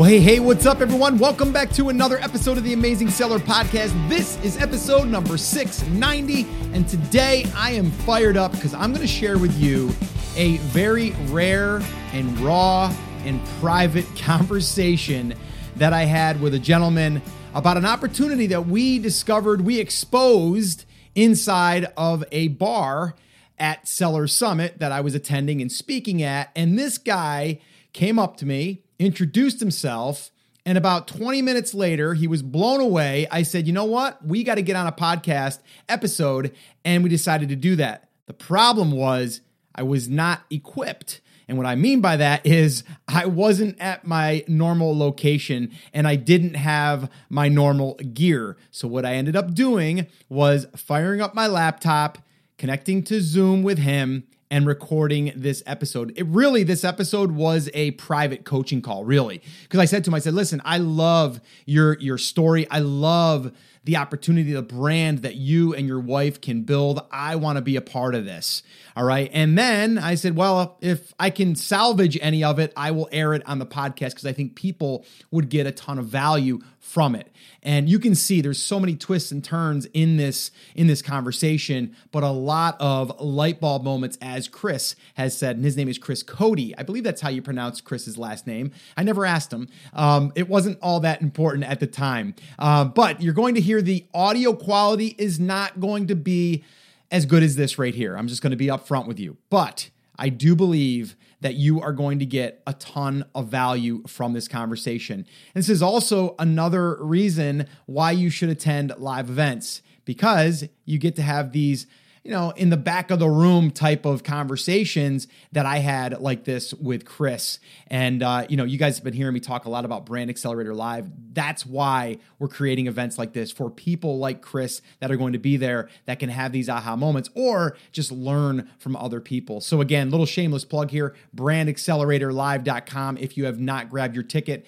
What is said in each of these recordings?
Well, hey, hey, what's up, everyone? Welcome back to another episode of the Amazing Seller Podcast. This is episode number 690, and today I am fired up because I'm going to share with you a very rare and raw and private conversation that I had with a gentleman about an opportunity that we discovered, we exposed inside of a bar at Seller Summit that I was attending and speaking at. And this guy came up to me, introduced himself, and about 20 minutes later, he was blown away. I said, You know what? We got to get on a podcast episode. And we decided to do that. The problem was, I was not equipped. And what I mean by that is I wasn't at my normal location and I didn't have my normal gear. So, what I ended up doing was firing up my laptop, connecting to Zoom with him, and recording this episode. It really, this episode was a private coaching call, really. Because I said to him, I said, listen, I love your your story. I love the opportunity, the brand that you and your wife can build. I want to be a part of this. All right. And then I said, well, if I can salvage any of it, I will air it on the podcast because I think people would get a ton of value from it. And you can see there's so many twists and turns in this in this conversation, but a lot of light bulb moments as Chris has said, and his name is Chris Cody. I believe that's how you pronounce Chris's last name. I never asked him. Um, it wasn't all that important at the time. Uh, but you're going to hear the audio quality is not going to be as good as this right here. I'm just going to be upfront with you. But I do believe that you are going to get a ton of value from this conversation. And this is also another reason why you should attend live events because you get to have these you know, in the back of the room type of conversations that I had like this with Chris. And, uh, you know, you guys have been hearing me talk a lot about Brand Accelerator Live. That's why we're creating events like this for people like Chris that are going to be there that can have these aha moments or just learn from other people. So, again, little shameless plug here brandacceleratorlive.com. If you have not grabbed your ticket,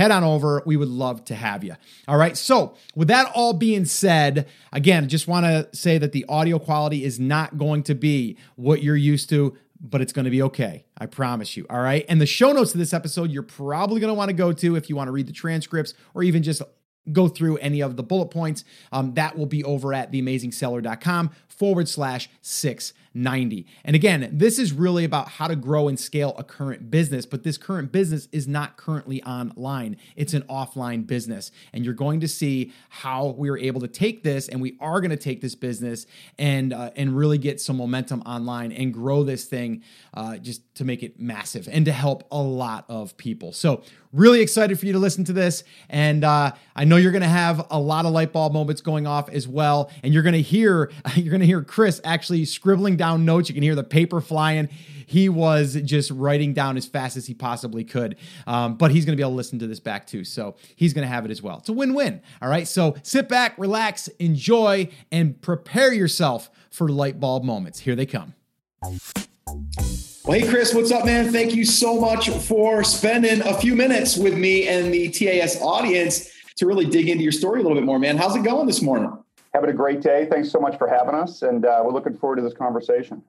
head on over. We would love to have you. All right. So, with that all being said, again, just want to say that the audio quality is not going to be what you're used to, but it's going to be okay. I promise you. All right. And the show notes of this episode, you're probably going to want to go to if you want to read the transcripts or even just go through any of the bullet points. Um, that will be over at theamazingseller.com forward slash 690. And again, this is really about how to grow and scale a current business, but this current business is not currently online. It's an offline business. And you're going to see how we are able to take this and we are going to take this business and uh, and really get some momentum online and grow this thing uh, just to make it massive and to help a lot of people. So, really excited for you to listen to this. And uh, I know you're going to have a lot of light bulb moments going off as well. And you're going to hear you're going to hear Chris actually scribbling down notes. You can hear the paper flying. He was just writing down as fast as he possibly could. Um, but he's going to be able to listen to this back too. So he's going to have it as well. It's a win win. All right. So sit back, relax, enjoy, and prepare yourself for light bulb moments. Here they come. Well, hey, Chris, what's up, man? Thank you so much for spending a few minutes with me and the TAS audience to really dig into your story a little bit more, man. How's it going this morning? Having a great day. Thanks so much for having us, and uh, we're looking forward to this conversation.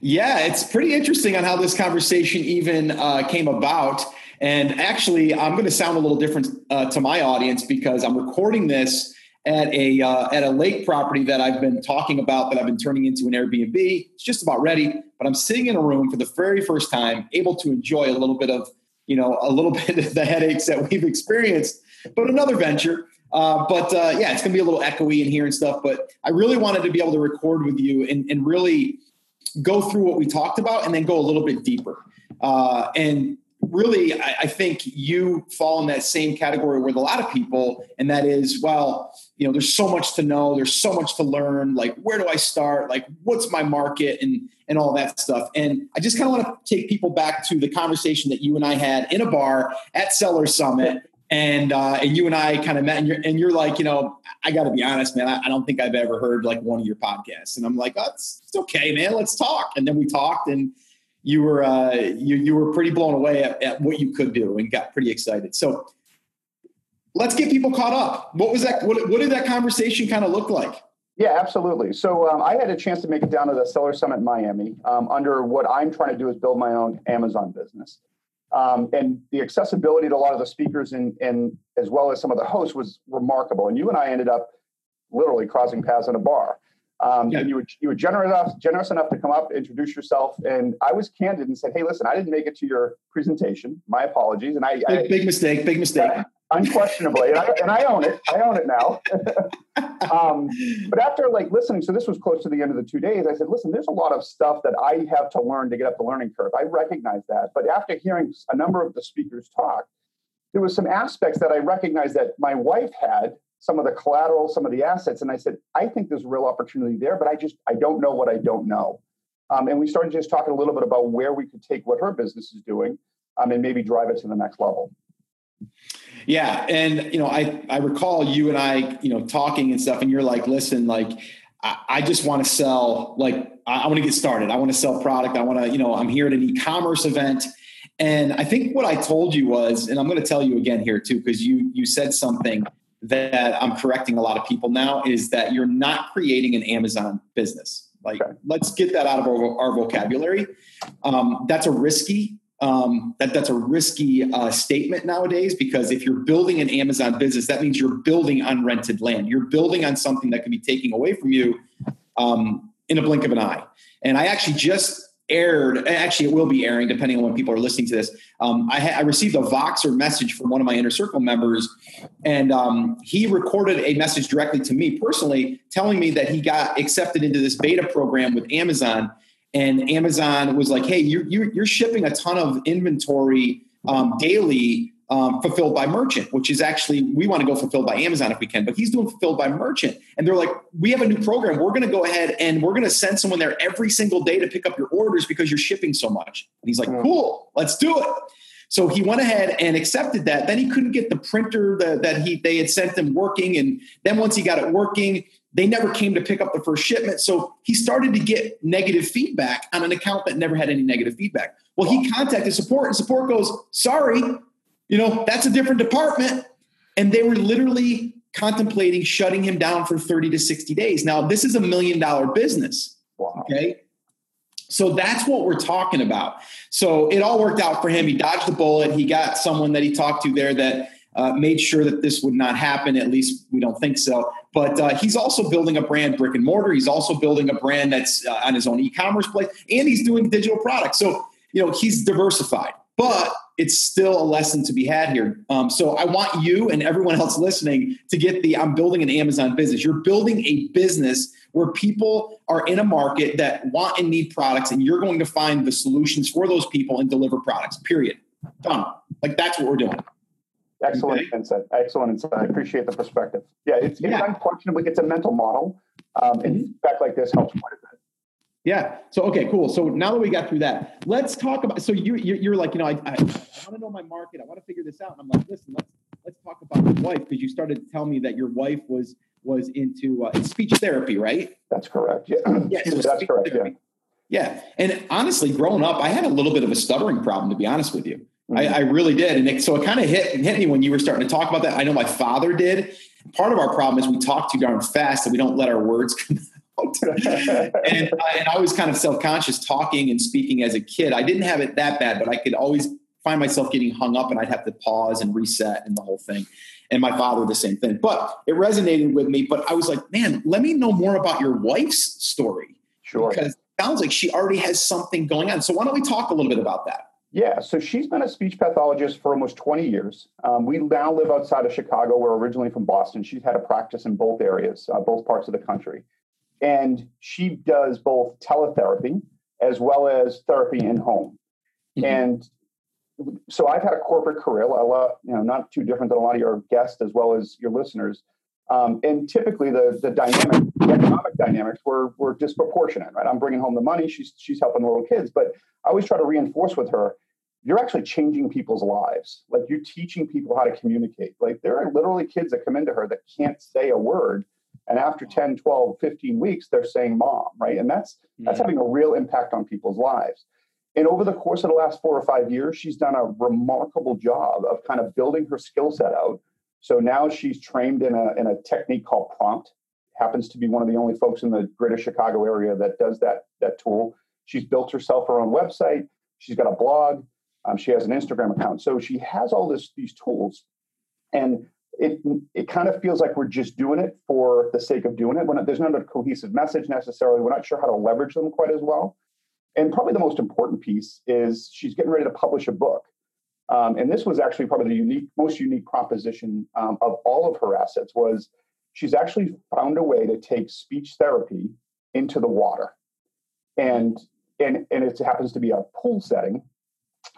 Yeah, it's pretty interesting on how this conversation even uh, came about. And actually, I'm going to sound a little different uh, to my audience because I'm recording this at a uh, at a lake property that I've been talking about that I've been turning into an Airbnb. It's just about ready, but I'm sitting in a room for the very first time, able to enjoy a little bit of you know a little bit of the headaches that we've experienced, but another venture. Uh, but uh, yeah, it's going to be a little echoey in here and stuff. But I really wanted to be able to record with you and, and really go through what we talked about and then go a little bit deeper. Uh, and really, I, I, think you fall in that same category with a lot of people, and that is, well, you know, there's so much to know, there's so much to learn. Like, where do I start? Like, what's my market and and all that stuff. And I just kind of want to take people back to the conversation that you and I had in a bar at Seller Summit and uh, and you and I kind of met, and you're and you're like, you know, I got to be honest, man. I, I, don't think I've ever heard like one of your podcasts, and I'm like, oh, it's, it's okay, man. Let's talk. And then we talked, and you were uh, you you were pretty blown away at, at what you could do, and got pretty excited. So let's get people caught up. What was that? What, what did that conversation kind of look like? Yeah, absolutely. So um, I had a chance to make it down to the Seller Summit Miami. Um, under what I'm trying to do is build my own Amazon business. Um, and the accessibility to a lot of the speakers and, and as well as some of the hosts was remarkable. And you and I ended up literally crossing paths in a bar. Um, yeah. And you were, you were generous enough, generous enough to come up, introduce yourself. And I was candid and said, hey, listen, I didn't make it to your presentation. My apologies. And I big, I, big mistake, big mistake. Unquestionably. and, I, and I own it. I own it now. um, but after like listening, so this was close to the end of the two days, I said, listen, there's a lot of stuff that I have to learn to get up the learning curve. I recognize that. But after hearing a number of the speakers talk, there was some aspects that I recognized that my wife had some of the collateral, some of the assets. And I said, I think there's real opportunity there, but I just, I don't know what I don't know. Um, and we started just talking a little bit about where we could take what her business is doing um, and maybe drive it to the next level. Yeah. And, you know, I, I recall you and I, you know, talking and stuff, and you're like, listen, like, I, I just want to sell, like, I, I want to get started. I want to sell product. I want to, you know, I'm here at an e-commerce event. And I think what I told you was, and I'm going to tell you again here too, because you, you said something that I'm correcting a lot of people now is that you're not creating an Amazon business. Like, okay. let's get that out of our, our vocabulary. Um, that's a risky um, that that's a risky uh, statement nowadays because if you're building an Amazon business, that means you're building on rented land. You're building on something that can be taken away from you um, in a blink of an eye. And I actually just aired. Actually, it will be airing depending on when people are listening to this. Um, I, ha- I, received a Voxer message from one of my inner circle members, and um, he recorded a message directly to me personally, telling me that he got accepted into this beta program with Amazon, and Amazon was like, "Hey, you're you're, you're shipping a ton of inventory um, daily." Um, fulfilled by merchant, which is actually we want to go fulfilled by Amazon if we can, but he's doing fulfilled by merchant. And they're like, we have a new program. We're going to go ahead and we're going to send someone there every single day to pick up your orders because you're shipping so much. And he's like, cool, let's do it. So he went ahead and accepted that. Then he couldn't get the printer that, that he they had sent him working, and then once he got it working, they never came to pick up the first shipment. So he started to get negative feedback on an account that never had any negative feedback. Well, he contacted support, and support goes, "Sorry, you know, that's a different department. And they were literally contemplating shutting him down for 30 to 60 days. Now, this is a million dollar business. Wow. Okay. So that's what we're talking about. So it all worked out for him. He dodged the bullet. He got someone that he talked to there that uh, made sure that this would not happen. At least we don't think so. But uh, he's also building a brand brick and mortar. He's also building a brand that's uh, on his own e-commerce place, and he's doing digital products. So you know he's diversified. But it's still a lesson to be had here. Um, so I want you and everyone else listening to get the I'm building an Amazon business. You're building a business where people are in a market that want and need products, and you're going to find the solutions for those people and deliver products, period. Done. Like that's what we're doing. Excellent okay. insight. Excellent insight. I appreciate the perspective. Yeah, it's, it's yeah. unquestionably it's a mental model. Um, and mm-hmm. feedback like this helps quite a bit. Yeah. So okay, cool. So now that we got through that, let's talk about. So you you're, you're like, you know, I, I, I want to know my market. I want to figure this out. And I'm like, listen, let's let's talk about your wife because you started to tell me that your wife was was into uh, speech therapy, right? That's correct. Yeah. yeah so that's correct. Therapy. Yeah. Yeah. And honestly, growing up, I had a little bit of a stuttering problem, to be honest with you. Mm-hmm. I, I, really did, and it, so it kind of hit hit me when you were starting to talk about that. I know my father did. Part of our problem is we talk too darn fast and we don't let our words come and, I, and I was kind of self conscious talking and speaking as a kid. I didn't have it that bad, but I could always find myself getting hung up and I'd have to pause and reset and the whole thing. And my father, the same thing. But it resonated with me. But I was like, man, let me know more about your wife's story. Sure. Because it sounds like she already has something going on. So why don't we talk a little bit about that? Yeah, so she's been a speech pathologist for almost 20 years. Um, we now live outside of Chicago. We're originally from Boston. She's had a practice in both areas, uh, both parts of the country. And she does both teletherapy as well as therapy in home. Mm-hmm. And so I've had a corporate career, a lot, you know, not too different than a lot of your guests as well as your listeners. Um, and typically the the dynamic, the economic dynamics were were disproportionate, right? I'm bringing home the money, she's she's helping the little kids, but I always try to reinforce with her, you're actually changing people's lives. Like you're teaching people how to communicate. Like there are literally kids that come into her that can't say a word and after 10 12 15 weeks they're saying mom right? And that's that's mm. having a real impact on people's lives. And over the course of the last four or five years she's done a remarkable job of kind of building her skill set out. So now she's trained in a, in a technique called prompt. Happens to be one of the only folks in the greater chicago area that does that that tool. She's built herself her own website. She's got a blog Um, she has an Instagram account. So she has all this these tools, and it it kind of feels like we're just doing it for the sake of doing it. When there's not a cohesive message necessarily, we're not sure how to leverage them quite as well. And probably the most important piece is she's getting ready to publish a book. Um, and this was actually probably the unique, most unique proposition um, of all of her assets was she's actually found a way to take speech therapy into the water, and and and it happens to be a pool setting.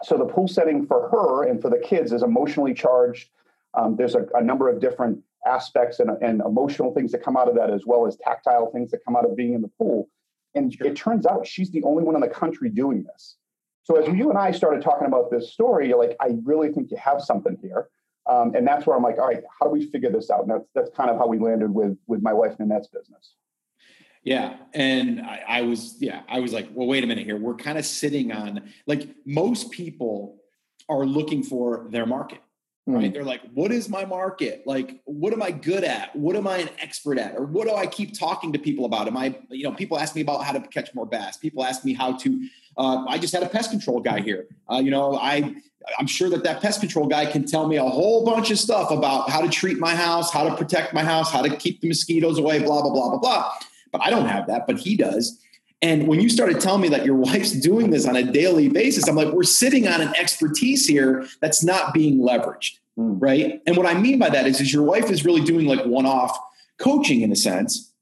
So the pool setting for her and for the kids is emotionally charged. Um, there's a, a, number of different aspects and, and emotional things that come out of that, as well as tactile things that come out of being in the pool. And sure. it turns out she's the only one in the country doing this. So as you and I started talking about this story, you're like, I really think you have something here. Um, and that's where I'm like, all right, how do we figure this out? And that's that's kind of how we landed with with my wife Nanette's business. Yeah. And I, I, was, yeah, I was like, well, wait a minute here. We're kind of sitting on like most people are looking for their market, right? Mm-hmm. They're like, what is my market? Like, what am I good at? What am I an expert at? Or what do I keep talking to people about? Am I, you know, people ask me about how to catch more bass. People ask me how to, uh, I just had a pest control guy here. Uh, you know, I, I'm sure that that pest control guy can tell me a whole bunch of stuff about how to treat my house, how to protect my house, how to keep the mosquitoes away, blah, blah, blah, blah, blah but I don't have that, but he does. And when you started telling me that your wife's doing this on a daily basis, I'm like, we're sitting on an expertise here that's not being leveraged. Mm. Right. And what I mean by that is, is your wife is really doing like one off coaching in a sense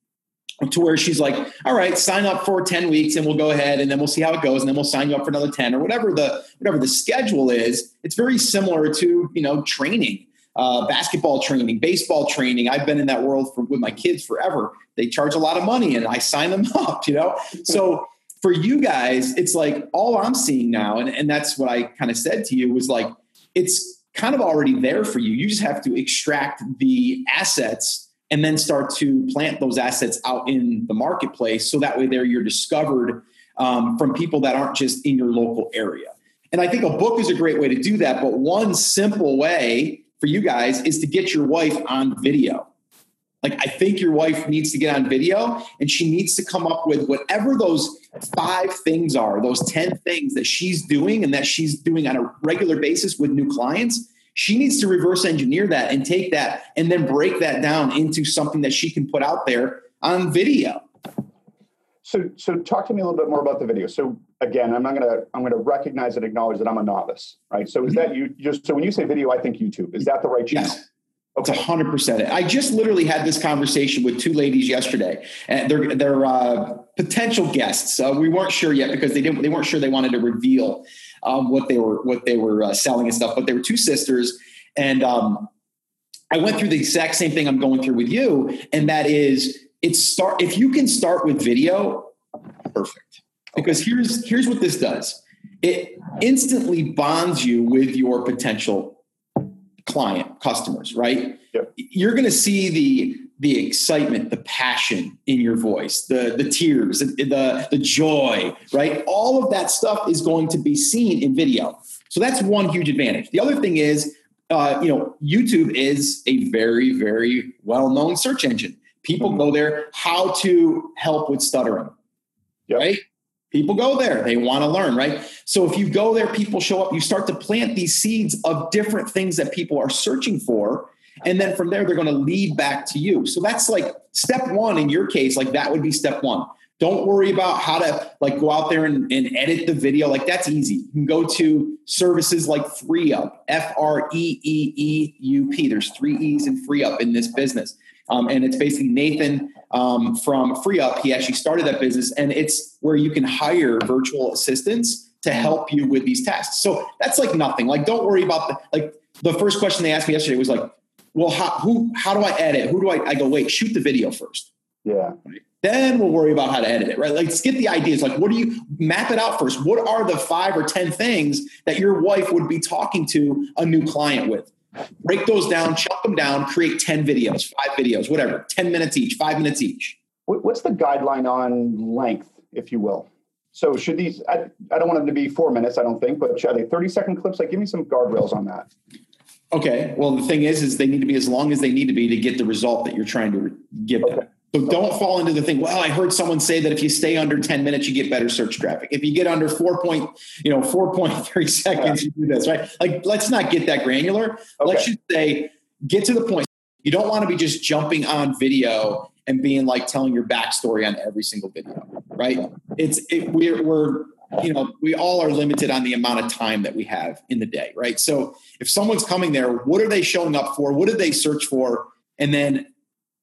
to where she's like, all right, sign up for 10 weeks and we'll go ahead and then we'll see how it goes. And then we'll sign you up for another 10 or whatever the, whatever the schedule is. It's very similar to, you know, training uh, basketball training, baseball training. I've been in that world for, with my kids forever. They charge a lot of money and I sign them up, you know? So for you guys, it's like all I'm seeing now, and, and that's what I kind of said to you was like, it's kind of already there for you. You just have to extract the assets and then start to plant those assets out in the marketplace. So that way there you're discovered um, from people that aren't just in your local area. And I think a book is a great way to do that. But one simple way for you guys is to get your wife on video. Like, I think your wife needs to get on video and she needs to come up with whatever those five things are, those 10 things that she's doing and that she's doing on a regular basis with new clients. She needs to reverse engineer that and take that and then break that down into something that she can put out there on video. So, so talk to me a little bit more about the video. So, again, I'm not gonna I'm gonna recognize and acknowledge that I'm a novice, right? So, is mm-hmm. that you? Just so when you say video, I think YouTube. Is that the right channel? Yes. Okay. It's hundred percent. I just literally had this conversation with two ladies yesterday, and they're they're uh, potential guests. Uh, we weren't sure yet because they didn't they weren't sure they wanted to reveal um, what they were what they were uh, selling and stuff. But they were two sisters, and um, I went through the exact same thing I'm going through with you, and that is it's start if you can start with video, perfect. Because here's here's what this does. It instantly bonds you with your potential client customers, right? Yep. You're going to see the the excitement, the passion in your voice, the the tears, the the joy, right? All of that stuff is going to be seen in video. So that's one huge advantage. The other thing is, uh, you know, YouTube is a very very well known search engine. People mm-hmm. go there how to help with stuttering, yep. right? People go there, they want to learn, right? So if you go there, people show up, you start to plant these seeds of different things that people are searching for. And then from there, they're going to lead back to you. So that's like step one in your case, like that would be step one. Don't worry about how to like go out there and, and edit the video. Like that's easy. You can go to services like FreeeUp, F R E E E U P. There's three E's in FreeeUp in this business. Um, and it's basically Nathan um, from FreeeUp. He actually started that business, and it's where you can hire virtual assistants to help you with these tasks. So that's like nothing. Like, don't worry about the like. The first question they asked me yesterday was like, "Well, how who how do I edit? Who do I?" I go, "Wait, shoot the video first. Yeah. Then we'll worry about how to edit it, right? Like, let's get the ideas. Like, what do you map it out first? What are the five or 10 things that your wife would be talking to a new client with? break those down, chunk them down, create 10 videos, five videos, whatever, 10 minutes each, five minutes each. What's the guideline on length, if you will? So should these, I, I don't want them to be four minutes, I don't think, but are they 30 second clips? Like give me some guardrails on that. Okay. Well, the thing is, is they need to be as long as they need to be to get the result that you're trying to give them. So don't fall into the thing. Well, I heard someone say that if you stay under 10 minutes, you get better search traffic. If you get under four point, you know, 4.3 seconds, you do this, right? Like, let's not get that granular. Okay. Let's just say, get to the point. You don't want to be just jumping on video and being like telling your backstory on every single video, right? It's it, we're we're you know we all are limited on the amount of time that we have in the day, right? So if someone's coming there, what are they showing up for? What did they search for? And then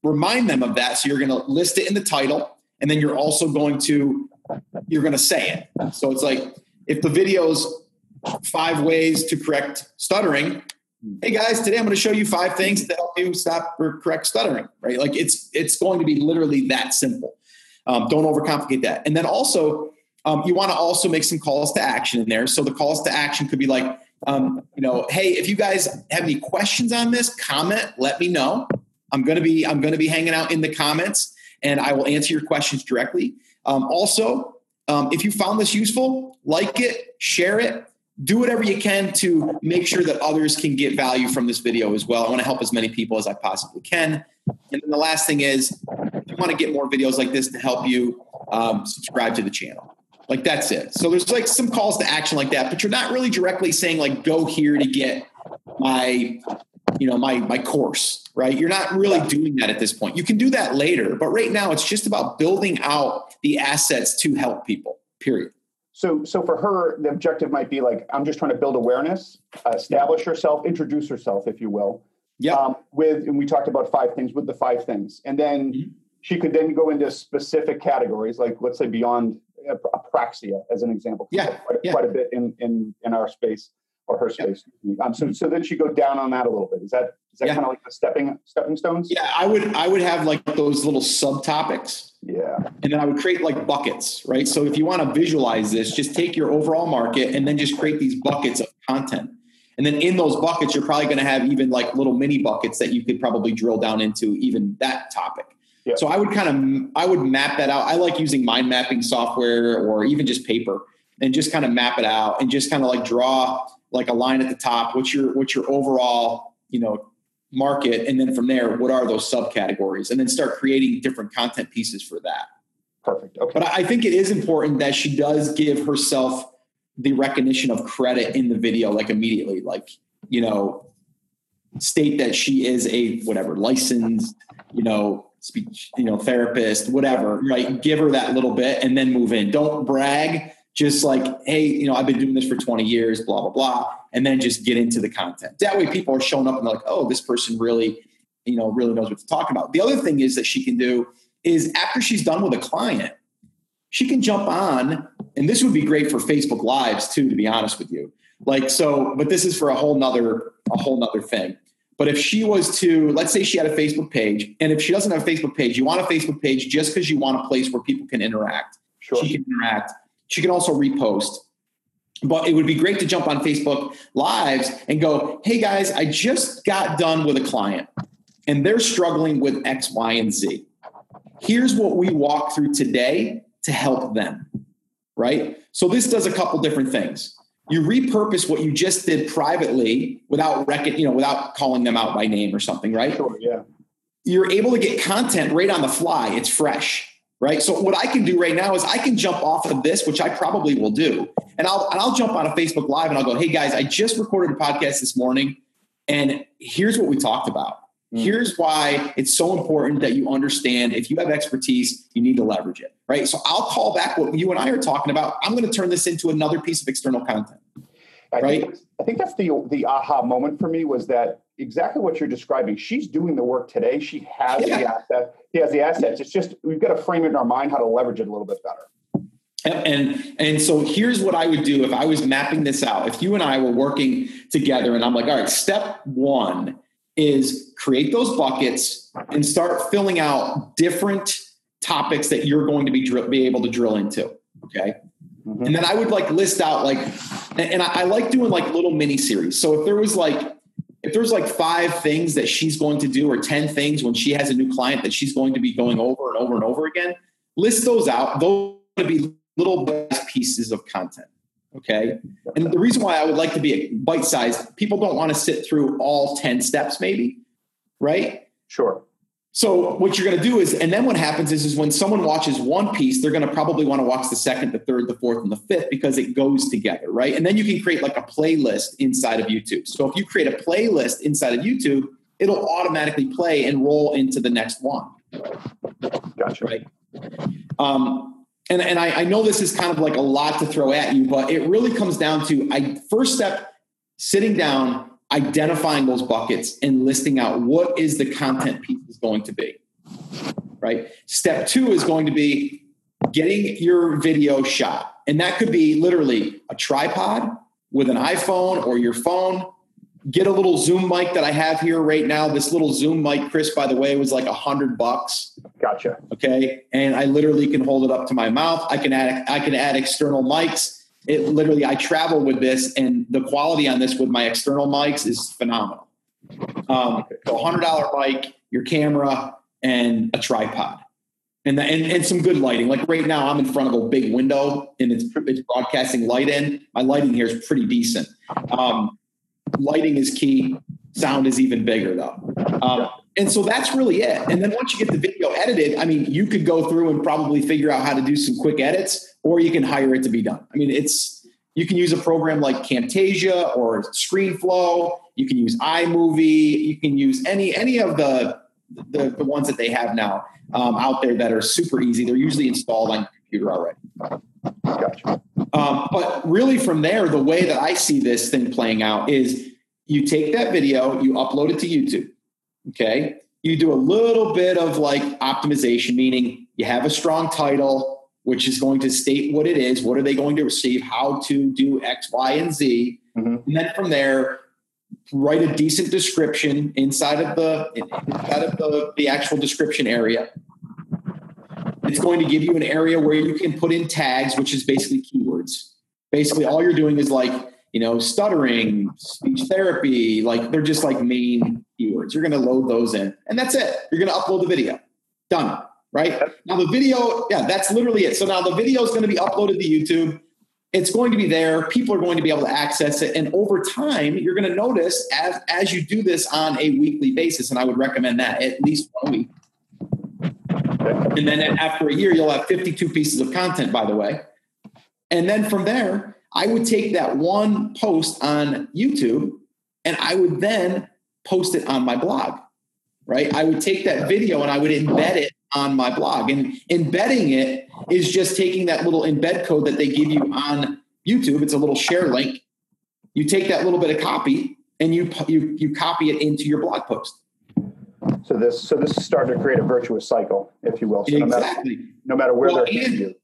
remind them of that. So you're going to list it in the title, and then you're also going to you're going to say it. So it's like if the video's five ways to correct stuttering, hey guys today i'm going to show you five things to help you stop or correct stuttering right? Like it's it's going to be literally that simple. Um, don't overcomplicate that. And then also um, you want to also make some calls to action in there. So the calls to action could be like um, you know hey if you guys have any questions on this comment let me know i'm going to be i'm going to be hanging out in the comments and i will answer your questions directly um, also um, if you found this useful like it share it do whatever you can to make sure that others can get value from this video as well. I want to help as many people as I possibly can. And then the last thing is, if you want to get more videos like this to help you, um, subscribe to the channel. Like that's it. So there's like some calls to action like that, but you're not really directly saying like go here to get my you know my my course right you're not really doing that at this point you can do that later but right now it's just about building out the assets to help people period so, so for her, the objective might be like, I'm just trying to build awareness, establish herself, introduce herself, if you will. Yeah. Um, with, and we talked about five things with the five things, and then mm-hmm. she could then go into specific categories, like let's say beyond apraxia, as an example. Yeah. Quite, yeah. quite a bit in in in our space or her space. Um, so, so then she go down on that a little bit. Is that is that yeah. kind of like the stepping stepping stones? Yeah, I would I would have like those little subtopics. Yeah, and then I would create like buckets, right? So if you want to visualize this, just take your overall market and then just create these buckets of content. And then in those buckets, you're probably going to have even like little mini buckets that you could probably drill down into even that topic. Yeah. So I would kind of I would map that out. I like using mind mapping software or even just paper and just kind of map it out and just kind of like draw like a line at the top what's your what's your overall you know market? And then from there what are those subcategories? And then start creating different content pieces for that. Perfect. Okay. But i think it is important that she does give herself the recognition of credit in the video like immediately like you know state that she is a whatever licensed you know speech you know therapist whatever right? Give her that little bit and then move in. Don't brag just like, hey, you know, I've been doing this for 20 years, blah, blah, blah, and then just get into the content. That way people are showing up and they're like, oh, this person really, you know, really knows what to talk about. The other thing is that she can do is after she's done with a client, she can jump on, and this would be great for Facebook Lives too, to be honest with you. Like, so, but this is for a whole nother, a whole nother thing. But if she was to, let's say she had a Facebook page, and if she doesn't have a Facebook page, you want a Facebook page just because you want a place where people can interact. Sure. She can interact she can also repost. But it would be great to jump on Facebook Lives and go, hey guys, I just got done with a client and they're struggling with X, Y, and Z. Here's what we walk through today to help them. Right? So this does a couple different things. You repurpose what you just did privately without reckon, you know, without calling them out by name or something, right? Sure, yeah. You're able to get content right on the fly. It's fresh right? So what I can do right now is I can jump off of this, which I probably will do, and I'll and I'll jump on a Facebook Live and I'll go, hey guys, I just recorded a podcast this morning, and here's what we talked about. Mm. Here's why it's so important that you understand if you have expertise, you need to leverage it, right? So I'll call back what you and I are talking about. I'm going to turn this into another piece of external content. I right? Think, I think that's the the aha moment for me was that exactly what you're describing. She's doing the work today. She has yeah. the asset. He has the assets. It's just we've got to frame it in our mind how to leverage it a little bit better. And and so here's what I would do if I was mapping this out. If you and I were working together, and I'm like, all right, step one is create those buckets and start filling out different topics that you're going to be drill, be able to drill into. Okay. Mm-hmm. And then I would like list out like, and I, I like doing like little mini series. So if there was like if there's like five things that she's going to do or 10 things when she has a new client that she's going to be going over and over and over again, list those out. Those are going to be little pieces of content. Okay. And the reason why I would like to be a bite sized, people don't want to sit through all 10 steps, maybe. Right. Sure. So what you're going to do is, and then what happens is, is when someone watches one piece, they're going to probably want to watch the second, the third, the fourth, and the fifth because it goes together, right? And then you can create like a playlist inside of YouTube. So if you create a playlist inside of YouTube, it'll automatically play and roll into the next one. Gotcha. Right. Um, and and I, I know this is kind of like a lot to throw at you, but it really comes down to I first step sitting down, identifying those buckets and listing out what is the content piece is going to be. Right. Step two is going to be getting your video shot. And that could be literally a tripod with an iPhone or your phone. Get a little Zoom mic that I have here right now. This little Zoom mic, Chris, by the way, was like a hundred bucks. Gotcha. Okay. And I literally can hold it up to my mouth. I can add I can add external mics it literally I travel with this, and the quality on this with my external mics is phenomenal. Um, so hundred dollar mic, your camera, and a tripod, and, the, and and some good lighting. Like right now, I'm in front of a big window, and it's it's broadcasting light in. My lighting here is pretty decent. Um, lighting is key. Sound is even bigger though. Um, and so that's really it. And then once you get the video edited, I mean, you could go through and probably figure out how to do some quick edits, or you can hire it to be done. I mean, it's you can use a program like Camtasia or ScreenFlow. You can use iMovie. You can use any any of the the, the ones that they have now um, out there that are super easy. They're usually installed on your computer already. Gotcha. Um, but really, from there, the way that I see this thing playing out is you take that video, you upload it to YouTube Okay. You do a little bit of like optimization, meaning you have a strong title, which is going to state what it is. What are they going to receive? How to do X, Y, and Z. Mm-hmm. And then from there, write a decent description inside of the inside of the, the actual description area. It's going to give you an area where you can put in tags, which is basically keywords. Basically, all you're doing is like, you know, stuttering, speech therapy, like they're just like main keywords. You're going to load those in, and that's it. You're going to upload the video. Done. Right now, the video, yeah, that's literally it. So now the video is going to be uploaded to YouTube. It's going to be there. People are going to be able to access it, and over time, you're going to notice as as you do this on a weekly basis. And I would recommend that at least one week. And then after a year, you'll have 52 pieces of content. By the way, and then from there, I would take that one post on YouTube and I would then post it on my blog, right? I would take that video and I would embed it on my blog. And embedding it is just taking that little embed code that they give you on YouTube. It's a little share link. You take that little bit of copy and you you you copy it into your blog post. So this so this is starting to create a virtuous cycle, if you will. So exactly. No matter, no matter where well, they're and, you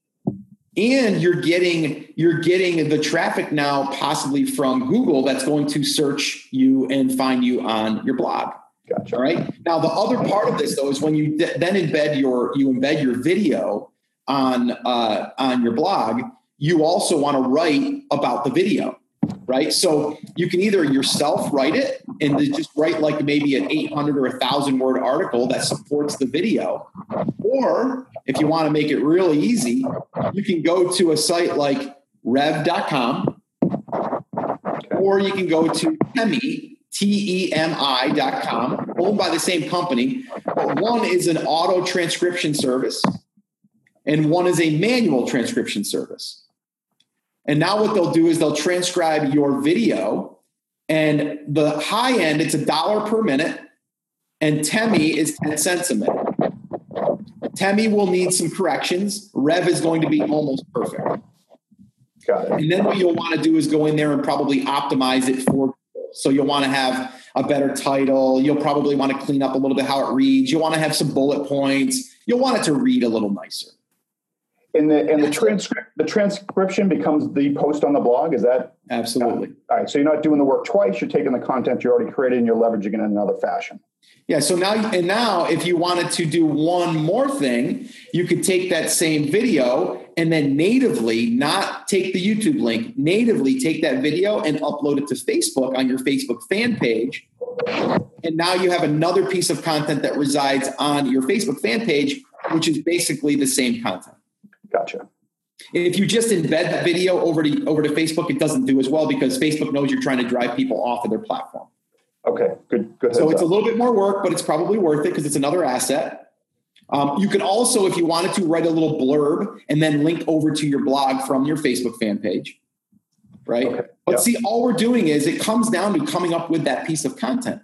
and you're getting you're getting the traffic now possibly from google that's going to search you and find you on your blog. Gotcha. all right? Now the other part of this though is when you then embed your you embed your video on uh, on your blog you also want to write about the video right? So you can either yourself write it and just write like maybe an 800 or a 1,000 word article that supports the video. Or if you want to make it really easy, you can go to a site like rev.com or you can go to Temi, T-E-M-I.com, owned by the same company. But one is an auto transcription service and one is a manual transcription service. And now what they'll do is they'll transcribe your video. And the high end, it's a dollar per minute. And Temi is 10 cents a minute. Temi will need some corrections. Rev is going to be almost perfect. Got it. And then what you'll want to do is go in there and probably optimize it for so you'll want to have a better title. You'll probably want to clean up a little bit how it reads. You'll want to have some bullet points. You'll want it to read a little nicer and the and the transcript the transcription becomes the post on the blog is that? Absolutely. Uh, all right so you're not doing the work twice you're taking the content you already created and you're leveraging it in another fashion. Yeah so now and now if you wanted to do one more thing you could take that same video and then natively not take the youtube link natively take that video and upload it to facebook on your facebook fan page. And now you have another piece of content that resides on your facebook fan page which is basically the same content Gotcha. If you just embed the video over to over to Facebook, it doesn't do as well because Facebook knows you're trying to drive people off of their platform. Okay, good. Good. So it's up. a little bit more work, but it's probably worth it because it's another asset. Um, you could also, if you wanted to, write a little blurb and then link over to your blog from your Facebook fan page. Right. Okay. But yep. see, all we're doing is it comes down to coming up with that piece of content.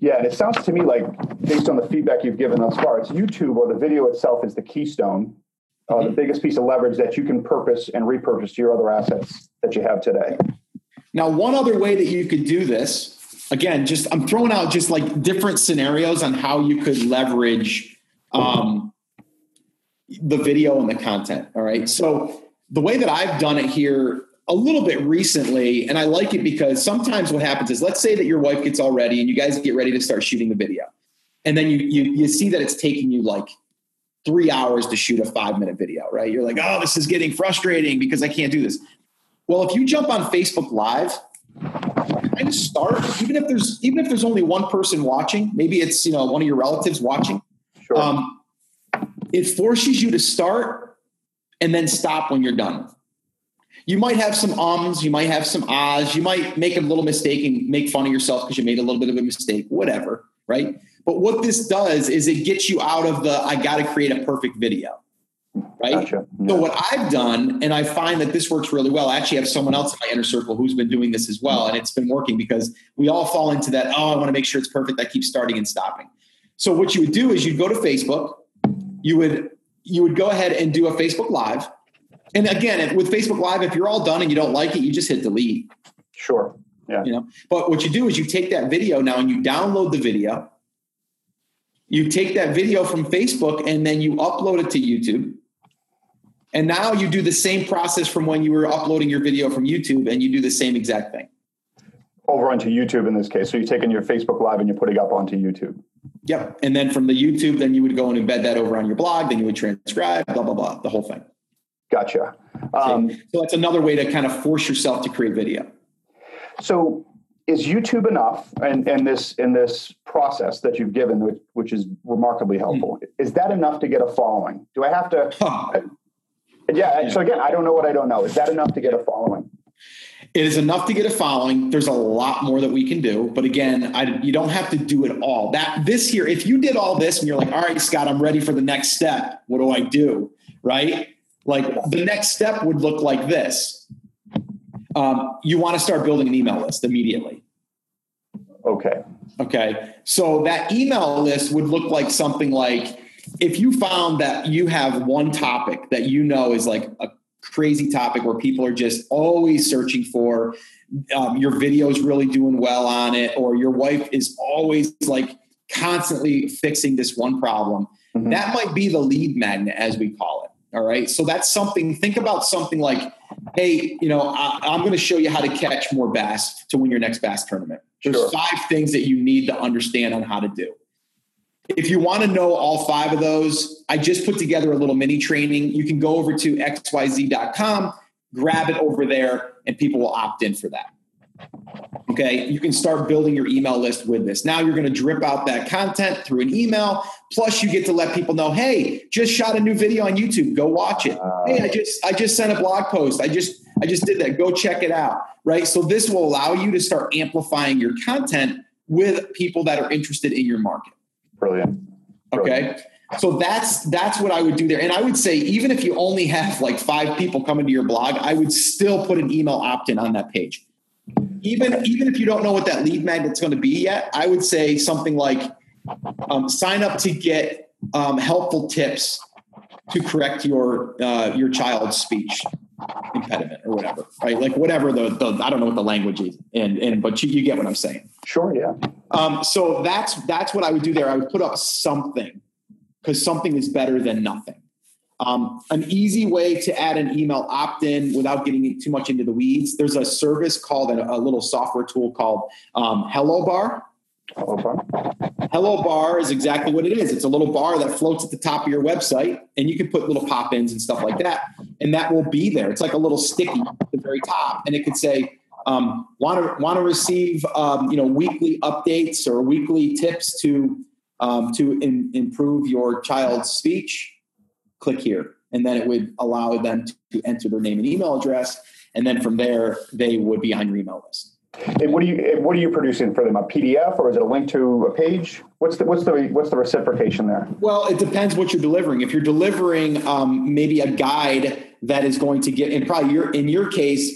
Yeah, and it sounds to me like, based on the feedback you've given thus far, it's YouTube or the video itself is the keystone, uh, mm-hmm. the biggest piece of leverage that you can purpose and repurpose to your other assets that you have today. Now, one other way that you could do this, again, just I'm throwing out just like different scenarios on how you could leverage um, the video and the content. All right. So the way that I've done it here a little bit recently, and I like it because sometimes what happens is let's say that your wife gets all ready and you guys get ready to start shooting the video. And then you you you see that it's taking you like three hours to shoot a five minute video, right? You're like, oh, this is getting frustrating because I can't do this. Well, if you jump on Facebook Live, kind of start, even if there's even if there's only one person watching, maybe it's you know one of your relatives watching. Sure. Um, it forces you to start and then stop when you're done. You might have some ums, you might have some ahs, you might make a little mistake and make fun of yourself because you made a little bit of a mistake, whatever, right? But what this does is it gets you out of the I got to create a perfect video right? Gotcha. Yeah. So what I've done, and I find that this works really well. I actually have someone else in my inner circle who's been doing this as well, and it's been working because we all fall into that. Oh, I want to make sure it's perfect. I keep starting and stopping. So what you would do is you'd go to Facebook, you would you would go ahead and do a Facebook Live, and again with Facebook Live, if you're all done and you don't like it, you just hit delete. Sure. Yeah. You know, but what you do is you take that video now and you download the video. You take that video from Facebook and then you upload it to YouTube and now you do the same process from when you were uploading your video from YouTube and you do the same exact thing. Over onto YouTube in this case. So you're taking your Facebook Live and you're putting up onto YouTube. Yep. And then from the YouTube, then you would go and embed that over on your blog, then you would transcribe, blah, blah, blah, the whole thing. Gotcha. Um, so that's another way to kind of force yourself to create video. So is YouTube enough and, and this in this process that you've given, which, which is remarkably helpful, mm. is that enough to get a following? Do I have to yeah. So again, I don't know what I don't know. Is that enough to get a following? It is enough to get a following. There's a lot more that we can do, but again, I, you don't have to do it all. That this here, if you did all this and you're like, all right, Scott, I'm ready for the next step. What do I do? Right? Like the next step would look like this. Um, you want to start building an email list immediately. Okay. Okay. So that email list would look like something like if you found that you have one topic that you know is like a crazy topic where people are just always searching for, um, your video is really doing well on it, or your wife is always like constantly fixing this one problem, mm-hmm. that might be the lead magnet, as we call it. All right. So that's something, think about something like, hey, you know, I, am going to show you how to catch more bass to win your next bass tournament. There's sure. five things that you need to understand on how to do. If you want to know all five of those, I just put together a little mini training. You can go over to xyz.com, grab it over there, and people will opt in for that. Okay, you can start building your email list with this. Now you're going to drip out that content through an email. Plus, you get to let people know, hey, just shot a new video on YouTube. Go watch it. Uh, hey, I just I just sent a blog post. I just I just did that. Go check it out. Right. So this will allow you to start amplifying your content with people that are interested in your market. Brilliant. Brilliant. Okay. So that's that's what I would do there. And I would say even if you only have like five people coming to your blog, I would still put an email opt-in on that page. Even even if you don't know what that lead magnet's going to be yet, I would say something like um, sign up to get um, helpful tips to correct your uh, your child's speech impediment or whatever, right? Like whatever the, the I don't know what the language is, and and but you, you get what I'm saying. Sure, yeah. Um, so that's that's what I would do there. I would put up something because something is better than nothing. Um, an easy way to add an email opt-in without getting too much into the weeds. There's a service called a, a little software tool called um, Hello Bar Hello bar. Hello bar is exactly what it is. It's a little bar that floats at the top of your website, and you can put little pop-ins and stuff like that, and that will be there. It's like a little sticky at the very top, and it could say, um, "Want to want to receive um, you know weekly updates or weekly tips to um, to in, improve your child's speech." Click here, and then it would allow them to enter their name and email address, and then from there they would be on your email list. And what are you what are you producing for them? A PDF or is it a link to a page? What's the what's the what's the reciprocation there? Well, it depends what you're delivering. If you're delivering um, maybe a guide that is going to get, and probably your in your case,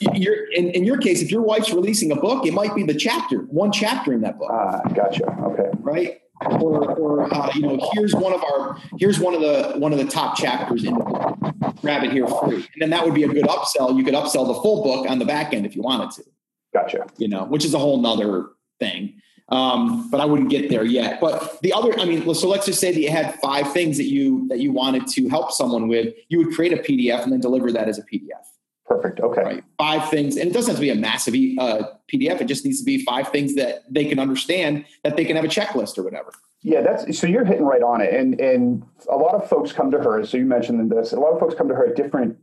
you're in, in your case, if your wife's releasing a book, it might be the chapter, one chapter in that book. Ah, gotcha. Okay. Right. Or, or uh, you know, here's one of our here's one of the one of the top chapters in the book. Grab it here free, and then that would be a good upsell. You could upsell the full book on the back end if you wanted to. Gotcha. You know, which is a whole nother thing. Um, but I wouldn't get there yet. But the other, I mean, so let's just say that you had five things that you that you wanted to help someone with. You would create a PDF and then deliver that as a PDF. Perfect. Okay. Right. Five things, and it doesn't have to be a massive uh, PDF. It just needs to be five things that they can understand that they can have a checklist or whatever. Yeah, that's so you're hitting right on it, and and a lot of folks come to her. So you mentioned this. A lot of folks come to her at different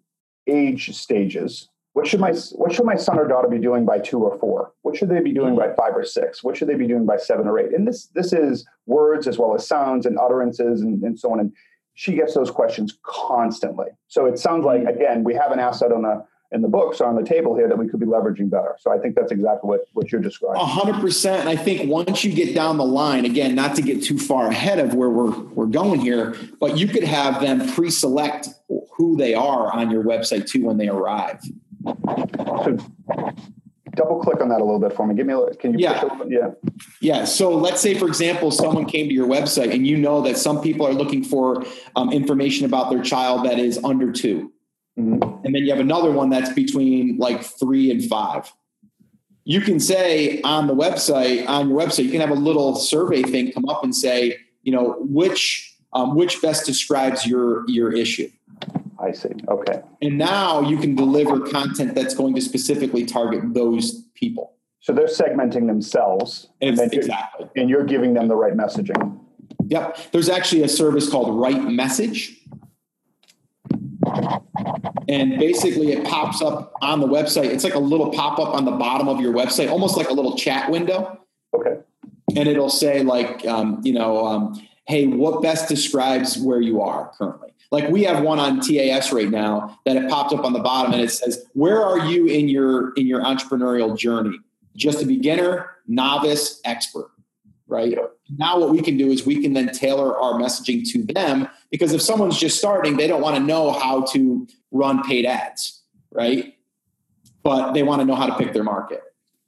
age stages what should my what should my son or daughter be doing by two or four? What should they be doing by five or six? What should they be doing by seven or eight? And this this is words as well as sounds and utterances and, and so on. And she gets those questions constantly. So it sounds like again we have an asset on the in the books or on the table here that we could be leveraging better. So I think that's exactly what, what you're describing. A hundred percent. And I think once you get down the line, again, not to get too far ahead of where we're we're going here, but you could have them pre-select who they are on your website too when they arrive. So double click on that a little bit for me. Give me a can you yeah. yeah. Yeah. So let's say, for example, someone came to your website and you know that some people are looking for um, information about their child that is under 2 mm-hmm. And then you have another one that's between like three and five. You can say on the website, on your website, you can have a little survey thing come up and say, you know, which um, which best describes your your issue. I see. Okay. And now you can deliver content that's going to specifically target those people. So they're segmenting themselves. And exactly. And you're giving them the right messaging. Yep. There's actually a service called RightMessage. And basically, it pops up on the website. It's like a little pop up on the bottom of your website, almost like a little chat window. Okay. And it'll say, like, um, you know, um, hey, what best describes where you are currently? Like we have one on TAS right now that it popped up on the bottom and it says, "Where are you in your in your entrepreneurial journey? Just a beginner, novice, expert." Right? Now what we can do is we can then tailor our messaging to them because if someone's just starting, they don't want to know how to run paid ads, right? But they want to know how to pick their market.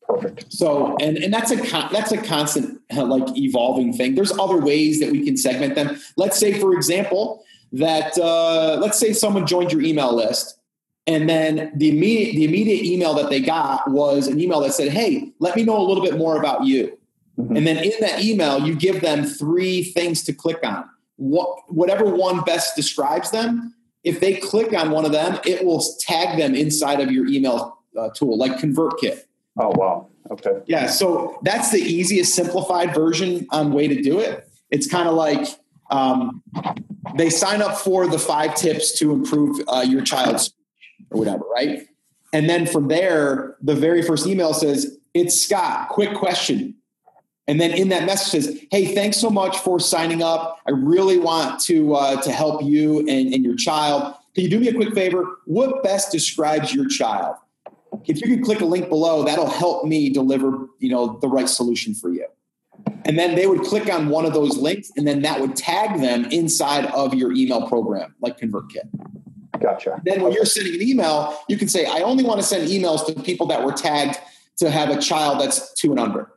Perfect. So, and and that's a con- that's a constant like evolving thing. There's other ways that we can segment them. Let's say, for example, that uh, let's say someone joined your email list and then the immediate the immediate email that they got was an email that said hey let me know a little bit more about you mm-hmm. and then in that email you give them three things to click on what, whatever one best describes them if they click on one of them it will tag them inside of your email uh, tool like convertkit oh wow okay yeah so that's the easiest simplified version on way to do it it's kind of like um, they sign up for the five tips to improve uh, your child's or whatever, right? And then from there, the very first email says, It's Scott, quick question. And then in that message says, Hey, thanks so much for signing up. I really want to, uh, to help you and, and your child. Can you do me a quick favor? What best describes your child? If you can click a link below, that'll help me deliver, you know, the right solution for you. And then they would click on one of those links, and then that would tag them inside of your email program, like ConvertKit. Gotcha. Then when you're sending an email, you can say, I only want to send emails to people that were tagged to have a child that's two and under.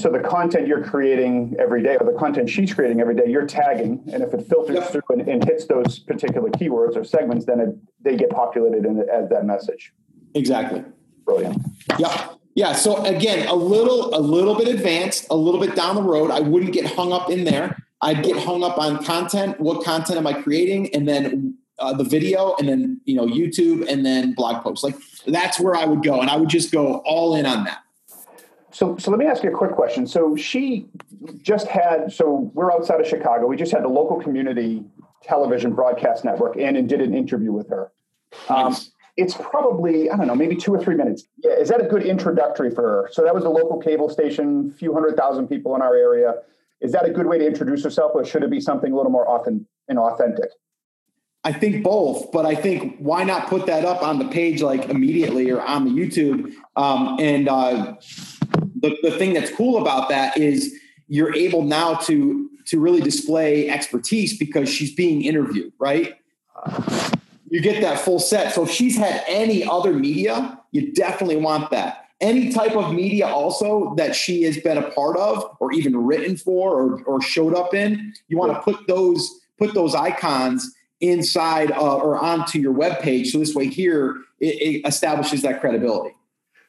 So the content you're creating every day, or the content she's creating every day, you're tagging, and if it filters yep. through and, and, hits those particular keywords or segments, then it, they get populated in, as that message. Exactly. Brilliant. Yeah. Yeah. So again, a little, a little bit advanced, a little bit down the road. I wouldn't get hung up in there. I'd get hung up on content. What content am I creating? And then uh, the video, and then you know YouTube, and then blog posts. Like that's where I would go, and I would just go all in on that. So, so let me ask you a quick question. So she just had. So we're outside of Chicago. We just had the local community television broadcast network in and did an interview with her. Um, nice it's probably I don't know, maybe two or three minutes. Yeah, is that a good introductory for her? So that was a local cable station, few hundred thousand people in our area. Is that a good way to introduce herself, or should it be something a little more often and authentic? I think both, but I think why not put that up on the page like immediately or on the YouTube? Um, and uh, the, the thing that's cool about that is you're able now to to really display expertise because she's being interviewed, right? You get that full set. So if she's had any other media, you definitely want that. Any type of media also that she has been a part of or even written for or, or showed up in, you want to put those put those icons inside uh, or onto your web page. So this way here it, it establishes that credibility.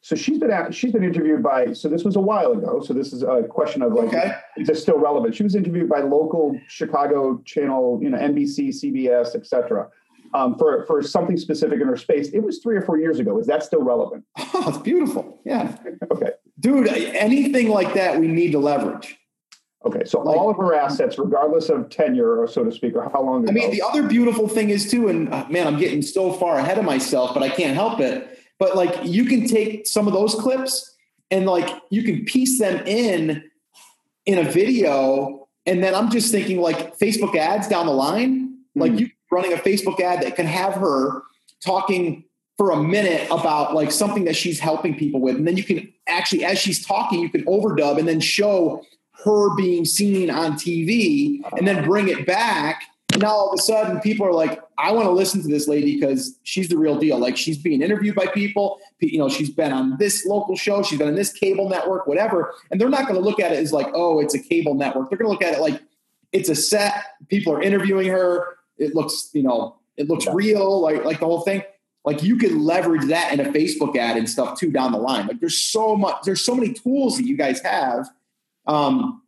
So she's been at, she's been interviewed by. So this was a while ago. So this is a question of like, okay. is it still relevant? She was interviewed by local Chicago channel, you know, NBC, CBS, etc. Um, for for something specific in her space. It was three or four years ago. Is that still relevant? Oh, it's beautiful. Yeah. okay, dude. Anything like that, we need to leverage. Okay, so like, all of her assets, regardless of tenure or so to speak, or how long. Ago. I mean, the other beautiful thing is too, and uh, man, I'm getting so far ahead of myself, but I can't help it but like you can take some of those clips and like you can piece them in in a video. And then I'm just thinking like Facebook ads down the line, mm-hmm. like you running a Facebook ad that can have her talking for a minute about like something that she's helping people with. And then you can actually, as she's talking, you can overdub and then show her being seen on TV and then bring it back and now all of a sudden, people are like, I want to listen to this lady because she's the real deal. Like she's being interviewed by people. You know, she's been on this local show, she's been on this cable network, whatever. And they're not going to look at it as like, oh, it's a cable network. They're going to look at it like it's a set. People are interviewing her. It looks, you know, it looks real, like like the whole thing. Like you could leverage that in a Facebook ad and stuff too down the line. Like there's so much, there's so many tools that you guys have um,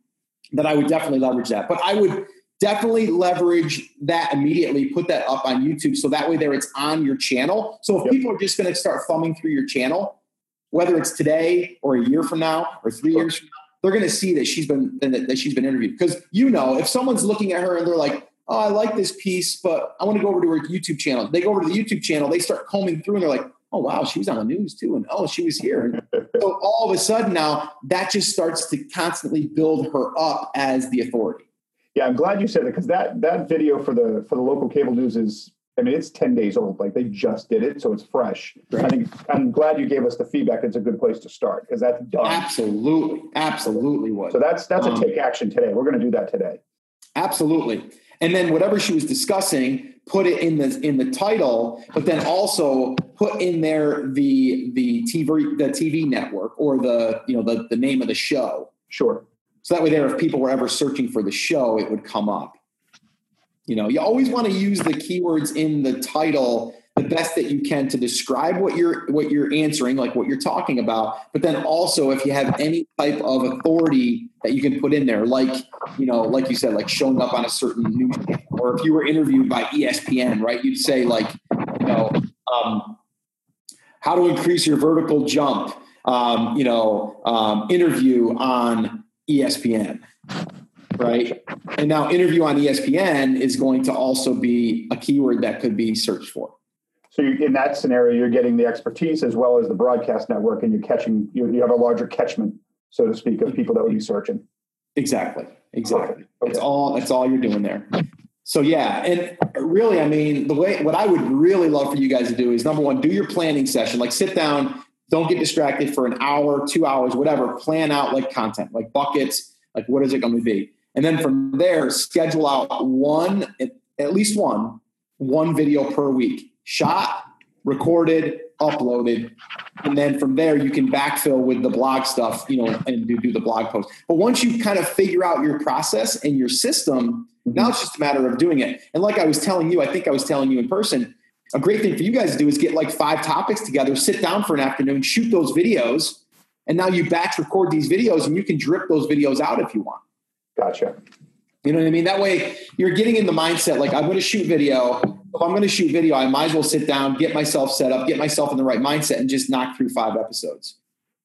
that I would definitely leverage that. But I would definitely leverage that immediately put that up on youtube so that way there it's on your channel so if yep. people are just going to start thumbing through your channel whether it's today or a year from now or three sure. years from now they're going to see that she's been that she's been interviewed because you know if someone's looking at her and they're like oh i like this piece but i want to go over to her youtube channel they go over to the youtube channel they start combing through and they're like oh wow she was on the news too and oh she was here and so all of a sudden now that just starts to constantly build her up as the authority yeah, I'm glad you said that because that that video for the for the local cable news is I mean it's 10 days old. Like they just did it, so it's fresh. Right. I think I'm glad you gave us the feedback. It's a good place to start because that's done. Absolutely, absolutely was. So that's that's um, a take action today. We're going to do that today. Absolutely. And then whatever she was discussing, put it in the in the title, but then also put in there the the TV the TV network or the you know the the name of the show. Sure. So that way, there, if people were ever searching for the show, it would come up. You know, you always want to use the keywords in the title the best that you can to describe what you're what you're answering, like what you're talking about. But then also, if you have any type of authority that you can put in there, like you know, like you said, like showing up on a certain news, or if you were interviewed by ESPN, right? You'd say like, you know, um, how to increase your vertical jump. Um, you know, um, interview on ESPN, right? And now interview on ESPN is going to also be a keyword that could be searched for. So you, in that scenario, you're getting the expertise as well as the broadcast network, and you're catching. You, you have a larger catchment, so to speak, of people that would be searching. Exactly. Exactly. Okay. It's all. That's all you're doing there. So yeah, and really, I mean, the way what I would really love for you guys to do is number one, do your planning session. Like sit down, don't get distracted for an hour, two hours, whatever. Plan out like content, like buckets, like what is it going to be? And then from there, schedule out one, at least one, one video per week, shot, recorded, uploaded. And then from there, you can backfill with the blog stuff, you know, and do, do the blog post. But once you kind of figure out your process and your system, now it's just a matter of doing it. And like I was telling you, I think I was telling you in person, a great thing for you guys to do is get like five topics together, sit down for an afternoon, shoot those videos, and now you batch record these videos and you can drip those videos out if you want. Gotcha. You know what I mean? That way you're getting in the mindset like, I'm going to shoot video. If I'm going to shoot video, I might as well sit down, get myself set up, get myself in the right mindset, and just knock through five episodes.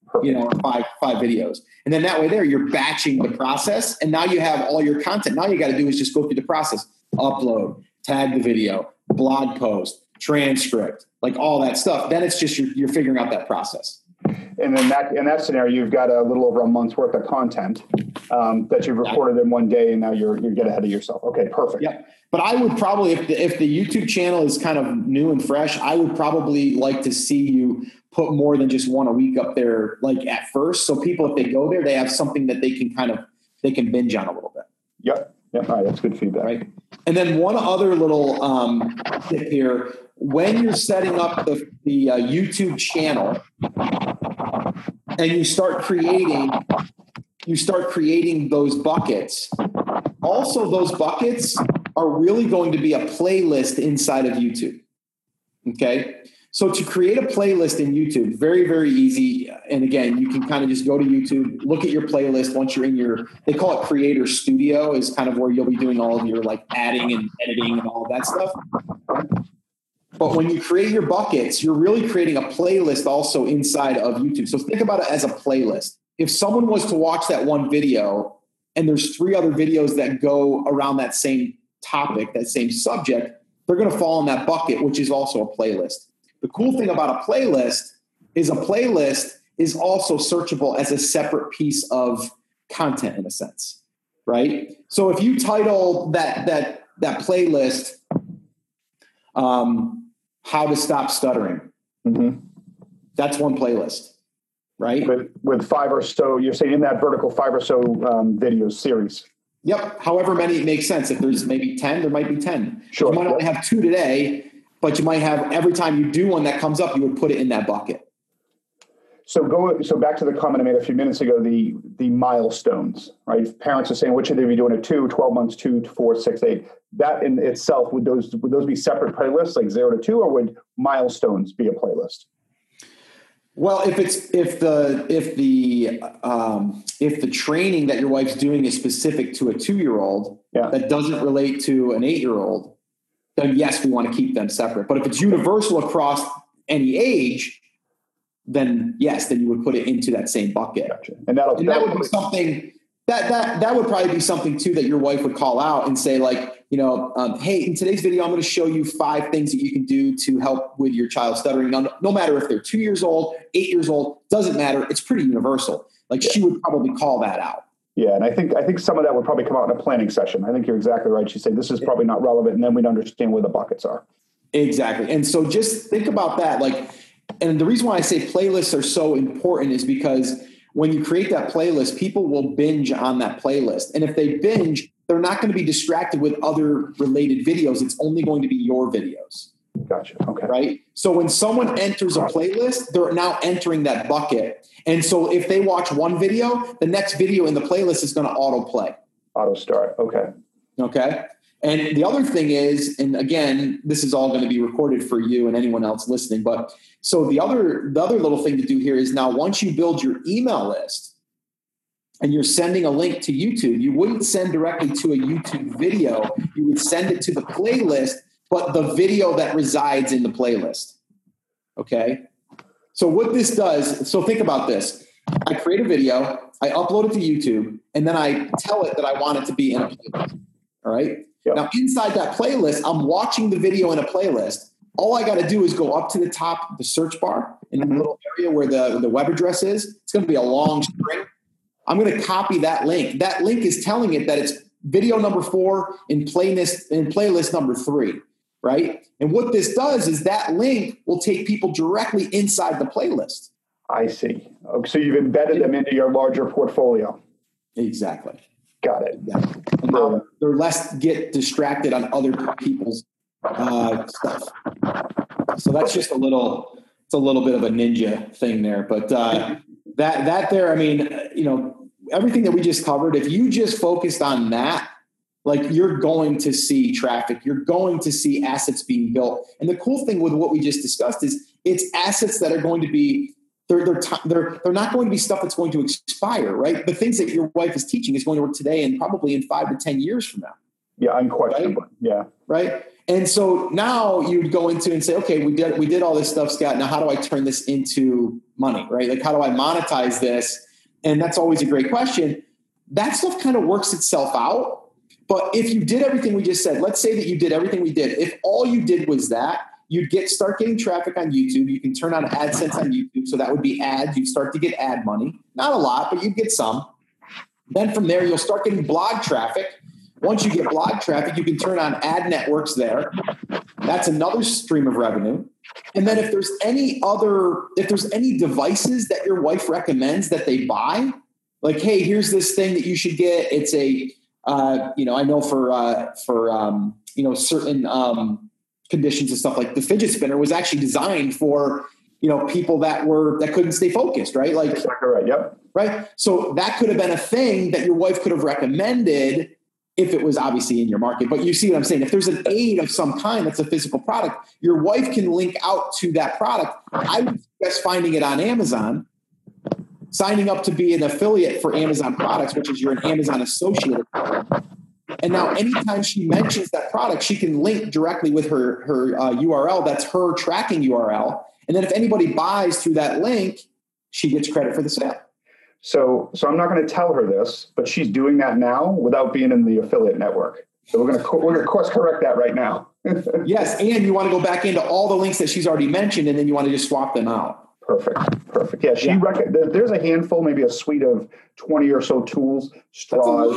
Perfect. You know, five five videos, and then that way there you're batching the process, and now you have all your content. Now you got to do is just go through the process, upload, tag the video, blog post, transcript, like all that stuff. Then it's just you're, you're figuring out that process. and in that in that scenario, you've got a little over a month's worth of content um, that you've recorded in one day, and now you're you get ahead of yourself. Okay, perfect. Yeah, but I would probably if the, if the YouTube channel is kind of new and fresh, I would probably like to see you put more than just one a week up there, like at first, so people if they go there, they have something that they can kind of they can binge on a little bit. Yep. Yep. All right, that's good feedback. Right. And then one other little um, tip here: when you're setting up the the uh, YouTube channel and you start creating you start creating those buckets also those buckets are really going to be a playlist inside of youtube okay? So to create a playlist in youtube very very easy and again you can kind of just go to youtube look at your playlist once you're in your they call it creator studio is kind of where you'll be doing all of your like adding and editing and all that stuff but when you create your buckets, you're really creating a playlist also inside of YouTube. So think about it as a playlist. If someone was to watch that one video and there's three other videos that go around that same topic, that same subject, they're going to fall in that bucket, which is also a playlist. The cool thing about a playlist is a playlist is also searchable as a separate piece of content in a sense, right? So if you title that that that playlist um, how to stop stuttering. Mm-hmm. That's one playlist, right? With, with five or so, you're saying in that vertical five or so um, videos series. Yep. However many it makes sense. If there's maybe 10, there might be 10. Sure. You might only have two today, but you might have every time you do one that comes up, you would put it in that bucket. So go so back to the comment I made a few minutes ago, the the milestones, right? Parents are saying, what should they be doing at two, 12 months, two, four, six, eight. That in itself, would those would those be separate playlists, like zero to two, or would milestones be a playlist? Well, if it's if the if the um, if the training that your wife's doing is specific to a two year old yeah. that doesn't relate to an eight year old, then yes, we want to keep them separate. But if it's universal across any age, then yes, then you would put it into that same bucket. Gotcha. And that'll and that would be something that that that would probably be something too that your wife would call out and say like, you know, um, hey, in today's video, I'm going to show you five things that you can do to help with your child stuttering. Now, no matter if they're two years old, eight years old, doesn't matter. It's pretty universal. Like yeah. she would probably call that out. Yeah, and I think I think some of that would probably come out in a planning session. I think you're exactly right. She'd say this is probably not relevant, and then we'd understand where the buckets are. Exactly, and so just think about that. Like and the reason why I say playlists are so important is because when you create that playlist, people will binge on that playlist. And if they binge, they're not going to be distracted with other related videos. It's only going to be your videos. Gotcha. Okay. Right. So when someone enters a playlist, they're now entering that bucket. And so if they watch one video, the next video in the playlist is going to auto play. Auto start. Okay. Okay. And the other thing is, and again, this is all going to be recorded for you and anyone else listening. But so the other the other little thing to do here is now once you build your email list and you're sending a link to YouTube, you wouldn't send directly to a YouTube video. You would send it to the playlist, but the video that resides in the playlist. Okay. So what this does, so think about this. I create a video, I upload it to YouTube, and then I tell it that I want it to be in a playlist. All right. Yep. Now, inside that playlist, I'm watching the video in a playlist. All I got to do is go up to the top the search bar in the mm-hmm. little area where the, the web address is. It's going to be a long string. I'm going to copy that link. That link is telling it that it's video number four in playlist in playlist number three, right? And what this does is that link will take people directly inside the playlist. I see. So you've embedded them into your larger portfolio. Exactly. Got it. Yeah. They're, they're less get distracted on other people's uh, stuff. So that's just a little, it's a little bit of a ninja thing there. But uh, that that there, I mean, you know, everything that we just covered. If you just focused on that, like you're going to see traffic, you're going to see assets being built. And the cool thing with what we just discussed is it's assets that are going to be they're, they're, t- they're, they're not going to be stuff that's going to expire, right? The things that your wife is teaching is going to work today and probably in five to 10 years from now. Yeah, unquestionably. Right? Yeah. Right. And so now you'd go into and say, okay, we did we did all this stuff, Scott. Now how do I turn this into money? Right? Like how do I monetize this? And that's always a great question. That stuff kind of works itself out. But if you did everything we just said, let's say that you did everything we did. If all you did was that, you'd get start getting traffic on YouTube. You can turn on AdSense on YouTube, so that would be ads. You'd start to get ad money, not a lot, but you'd get some. Then from there, you'll start getting blog traffic. Once you get blog traffic, you can turn on ad networks there. That's another stream of revenue. And then if there's any other, if there's any devices that your wife recommends that they buy, like, hey, here's this thing that you should get. It's a, uh, you know, I know for uh, for um, you know certain um, conditions and stuff like the fidget spinner was actually designed for you know people that were that couldn't stay focused, right? Like exactly right. Yep. Right. So that could have been a thing that your wife could have recommended if it was obviously in your market. But you see what I'm saying? If there's an aid of some kind that's a physical product, your wife can link out to that product. I would suggest finding it on Amazon, signing up to be an affiliate for Amazon products, which is you're an Amazon associate. And now, anytime she mentions that product, she can link directly with her her uh, URL. That's her tracking URL. And then, if anybody buys through that link, she gets credit for the sale. So, so I'm not going to tell her this, but she's doing that now without being in the affiliate network. So we're going to we're going to course correct that right now. yes, and you want to go back into all the links that she's already mentioned, and then you want to just swap them out. Perfect, perfect. Yeah, she yeah. Rec- there's a handful, maybe a suite of twenty or so tools, straws,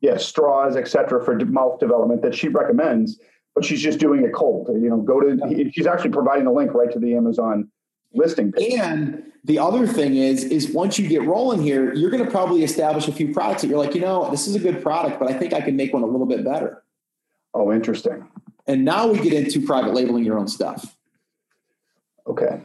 yeah, straws, etc., for mouth development that she recommends. But she's just doing it cold. You know, go to. She's actually providing a link right to the Amazon listing page. And the other thing is, is once you get rolling here, you're going to probably establish a few products that you're like, you know, this is a good product, but I think I can make one a little bit better. Oh, interesting. And now we get into private labeling your own stuff. Okay.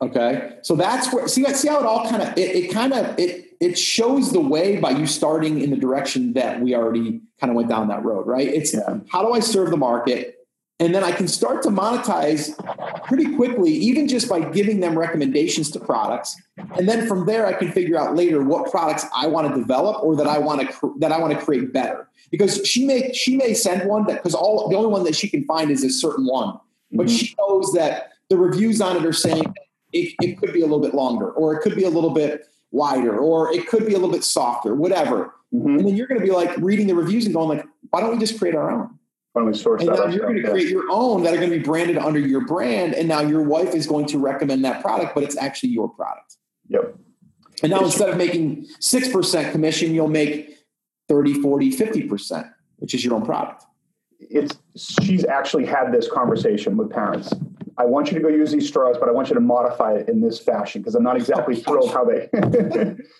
Okay. So that's where see see how it all kind of it, it kind of it it shows the way by you starting in the direction that we already kind of went down that road, right? It's yeah. how do I serve the market? And then I can start to monetize pretty quickly, even just by giving them recommendations to products. And then from there, I can figure out later what products I want to develop or that I want to that I want to create better. Because she may she may send one that because all the only one that she can find is a certain one, but mm-hmm. she knows that the reviews on it are saying it, it could be a little bit longer, or it could be a little bit wider, or it could be a little bit softer, whatever. Mm-hmm. And then you're going to be like reading the reviews and going like, why don't we just create our own? Source and now you're going to create your own that are going to be branded under your brand. And now your wife is going to recommend that product, but it's actually your product. Yep. And now it's instead true. of making 6% commission, you'll make 30, 40, 50%, which is your own product. It's she's actually had this conversation with parents. I want you to go use these straws, but I want you to modify it in this fashion because I'm not exactly thrilled how they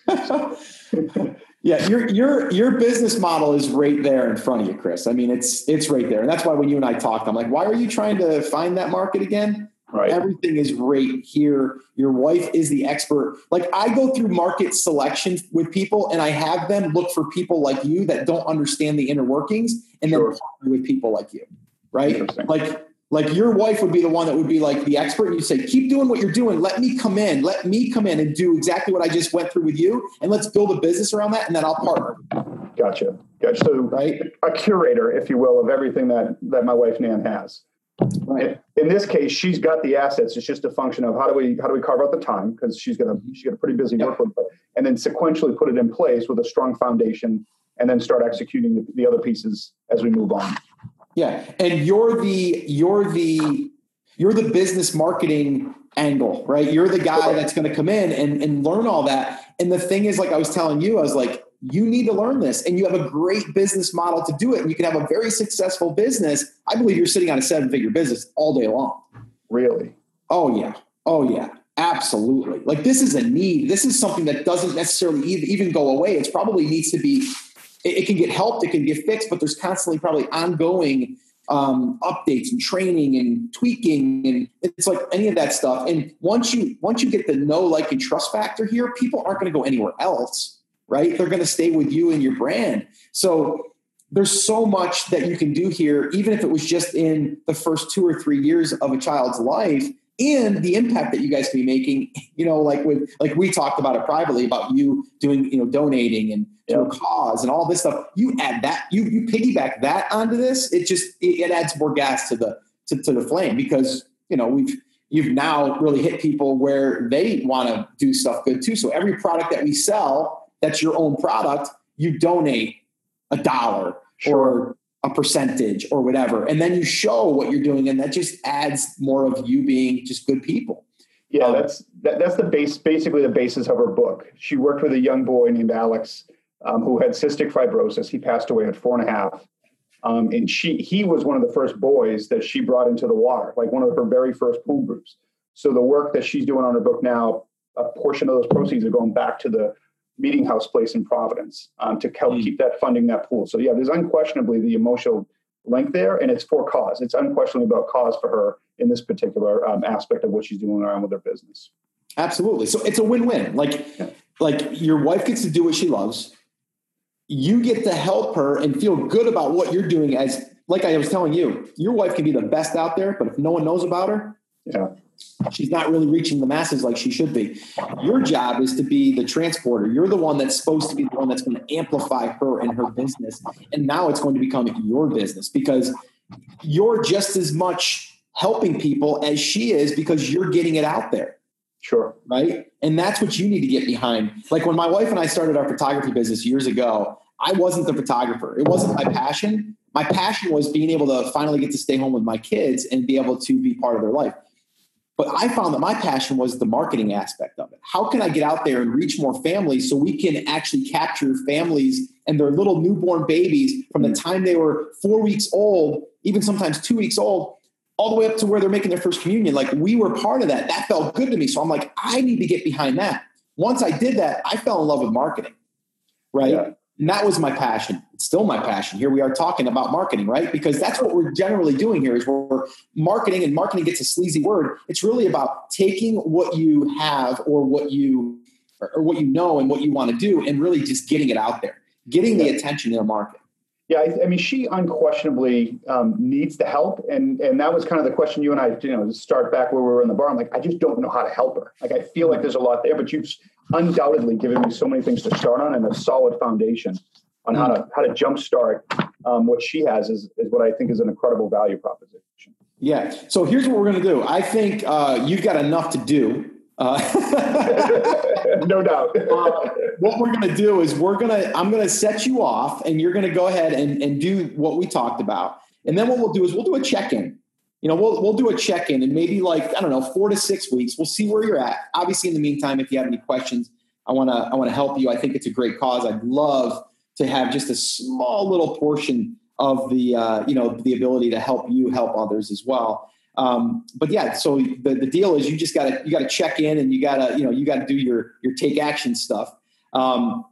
Yeah, your your your business model is right there in front of you, Chris. I mean, it's it's right there, and that's why when you and I talked, I'm like, why are you trying to find that market again? Right. Everything is right here. Your wife is the expert. Like I go through market selection with people, and I have them look for people like you that don't understand the inner workings, and sure. then partner with people like you. Right? Like like your wife would be the one that would be like the expert and you say keep doing what you're doing. Let me come in. Let me come in and do exactly what i just went through with you and let's build a business around that and then i'll partner. Gotcha. Gotcha. So right? a curator if you will of everything that that my wife nan has. Right. In, this case she's got the assets. It's just a function of how do we how do we carve out the time because she's got a she's got a pretty busy yep. workload and then sequentially put it in place with a strong foundation and then start executing the, the other pieces as we move on yeah, and you're the you're the you're the business marketing angle, right? You're the guy that's going to come in and and learn all that. And the thing is, like I was telling you, I was like, you need to learn this, and you have a great business model to do it, and you can have a very successful business. I believe you're sitting on a seven figure business all day long. Really? Oh yeah. Oh yeah. Absolutely. Like this is a need. This is something that doesn't necessarily even go away. It's probably needs to be it, it, can get helped, it can get fixed, but there's constantly probably ongoing um, updates and training and tweaking and it's like any of that stuff. And once you once you get the know, like, and trust factor here, people aren't going to go anywhere else, right? They're going to stay with you and your brand. So there's so much that you can do here, even if it was just in the first two or three years of a child's life and the impact that you guys can be making you know like with like we talked about it privately about you doing you know donating and to a cause and all this stuff you add that you you piggyback that onto this it just it, it adds more gas to the to, to the flame because you know we've you've now really hit people where they want to do stuff good too so every product that we sell that's your own product you donate a dollar sure. or a percentage or whatever. And then you show what you're doing, and that just adds more of you being just good people. Yeah, um, that's that, that's the base, basically the basis of her book. She worked with a young boy named Alex um, who had cystic fibrosis. He passed away at four and a half, um, and she he was one of the first boys that she brought into the water, like one of her very first pool groups. So the work that she's doing on her book now, a portion of those proceeds are going back to the meeting house place in Providence um, to help mm. keep that funding that pool. So yeah, there's unquestionably the emotional link there, and it's for cause. It's unquestionably about cause for her in this particular um, aspect of what she's doing around with her business. Absolutely. So it's a win-win. Like, yeah. like your wife gets to do what she loves. You get to help her and feel good about what you're doing. As like I was telling you, your wife can be the best out there, but if no one knows about her, yeah, she's not really reaching the masses like she should be. Your job is to be the transporter. You're the one that's supposed to be the one that's going to amplify her and her business. And now it's going to become your business because you're just as much helping people as she is because you're getting it out there. Sure. Right. And that's what you need to get behind. Like when my wife and I started our photography business years ago, I wasn't the photographer. It wasn't my passion. My passion was being able to finally get to stay home with my kids and be able to be part of their life. But I found that my passion was the marketing aspect of it. How can I get out there and reach more families so we can actually capture families and their little newborn babies from the mm. time they were four weeks old, even sometimes two weeks old, all the way up to where they're making their first communion. Like we were part of that. That felt good to me. So I'm like, I need to get behind that. Once I did that, I fell in love with marketing. Right. Yeah. And that was my passion. It's still my passion. Here we are talking about marketing, right? Because that's what we're generally doing here is we're marketing and marketing gets a sleazy word. It's really about taking what you have or what you or what you know and what you want to do and really just getting it out there, getting the attention in the market. Yeah, I, I, mean, she unquestionably um, needs the help, and and that was kind of the question you and I, you know, start back where we were in the bar. I'm like, I just don't know how to help her. Like, I feel like there's a lot there, but you've undoubtedly given me so many things to start on and a solid foundation on how to how to jumpstart um, what she has is is what I think is an incredible value proposition. Yeah. So here's what we're going to do. I think uh, you've got enough to do uh, no doubt. uh, what we're going to do is we're going to I'm going to set you off, and you're going to go ahead and, and do what we talked about. And then what we'll do is we'll do a check in. You know, we'll we'll do a check in, and maybe like I don't know, four to six weeks. We'll see where you're at. Obviously, in the meantime, if you have any questions, I want to I want to help you. I think it's a great cause. I'd love to have just a small little portion of the uh, you know the ability to help you help others as well. Um, but yeah, so the, the deal is you just gotta you gotta check in and you gotta you know you gotta do your your take action stuff. Um,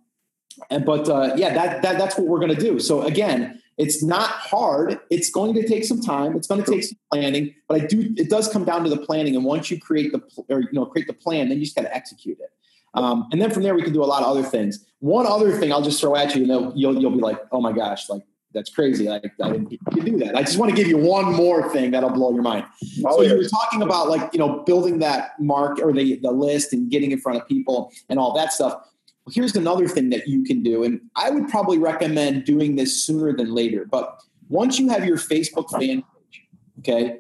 and but uh, yeah, that, that that's what we're gonna do. So again, it's not hard. It's going to take some time. It's going to take some planning, but I do. It does come down to the planning. And once you create the or you know create the plan, then you just got to execute it. Um, and then from there, we can do a lot of other things. One other thing I'll just throw at you, and you'll you'll be like, oh my gosh, like that's crazy. I, I didn't do that. I just want to give you one more thing that'll blow your mind. Oh, so you were talking about like, you know, building that mark or the, the list and getting in front of people and all that stuff. Well, here's another thing that you can do. And I would probably recommend doing this sooner than later. But once you have your Facebook fan page, okay,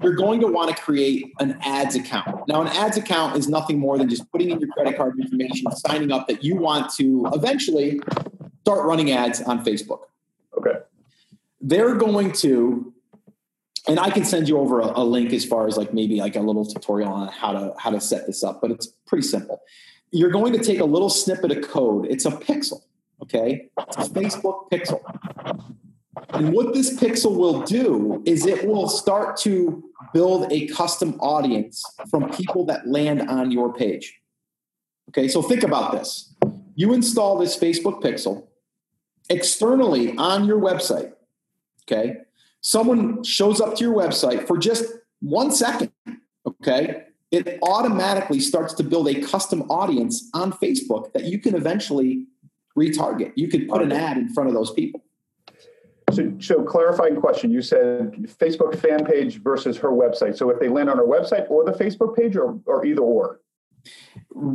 you're going to want to create an ads account. Now, an ads account is nothing more than just putting in your credit card information, signing up that you want to eventually start running ads on Facebook. Okay. They're going to, and I can send you over a, a, link as far as like maybe like a little tutorial on how to how to set this up, but it's pretty simple. You're going to take a little snippet of code. It's a pixel. Okay. It's a Facebook pixel. And what this pixel will do is it will start to build a custom audience from people that land on your page. Okay, so think about this. You install this Facebook pixel, externally on your website, okay, someone shows up to your website for just one second, okay, it automatically starts to build a custom audience on Facebook that you can eventually retarget. You could put an ad in front of those people. So, so clarifying question, you said Facebook fan page versus her website. So if they land on her website or the Facebook page or, or either or?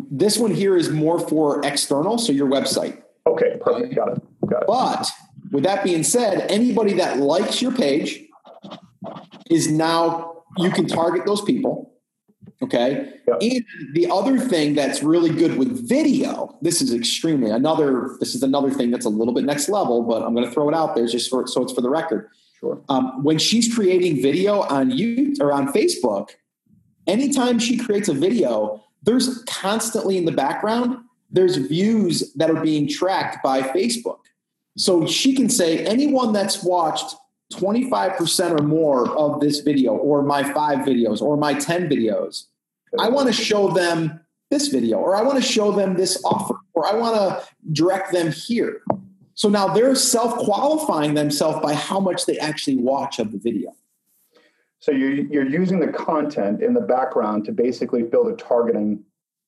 This one here is more for external, so your website. Okay, perfect. Got it. But with that being said, anybody that likes your page is now you can target those people. Okay. Yep. And the other thing that's really good with video, this is extremely another, this is another thing that's a little bit next level, but I'm going to throw it out there just for, so it's for the record. Sure. Um, when she's creating video on YouTube or on Facebook, anytime she creates a video, there's constantly in the background, there's views that are being tracked by Facebook. So she can say anyone that's watched 25% or more of this video or my five videos or my 10 videos I want to show them this video, or I want to show them this offer, or I want to direct them here. So now they're self qualifying themselves by how much they actually watch of the video. So you're, you're using the content in the background to basically build a targeting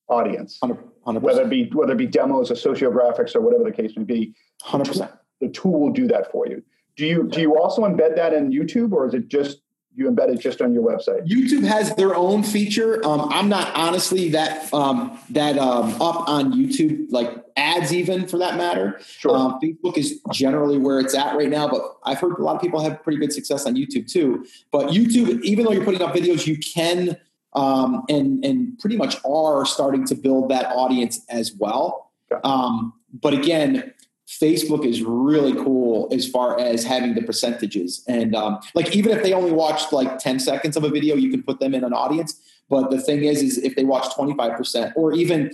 audience, 100%. whether it be whether it be demos or sociographics or whatever the case may be. Hundred percent. The tool will do that for you. Do you do you also embed that in YouTube, or is it just you embed it just on your website? YouTube has their own feature. Um, I'm not honestly that um, that um, up on YouTube, like ads, even for that matter. Sure. Um, Facebook is generally where it's at right now, but I've heard a lot of people have pretty good success on YouTube too. But YouTube, even though you're putting up videos, you can um, and and pretty much are starting to build that audience as well. Um, but again, Facebook is really cool as far as having the percentages. And um, like even if they only watched like 10 seconds of a video, you can put them in an audience. But the thing is, is if they watch 25% or even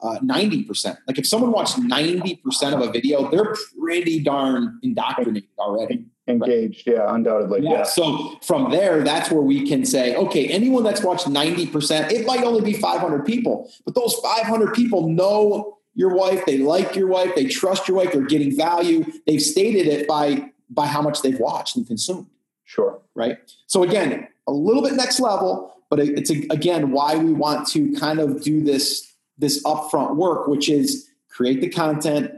uh, 90%, like if someone watched 90% of a video, they're pretty darn indoctrinated already. Engaged, yeah, undoubtedly. Yeah. yeah. So from there, that's where we can say, okay, anyone that's watched 90%, it might only be 500 people, but those 500 people know your wife, they like your wife, they trust your wife, they're getting value. They've stated it by by how much they've watched and consumed. Sure. Right. So again, a little bit next level, but it's again why we want to kind of do this this upfront work, which is create the content,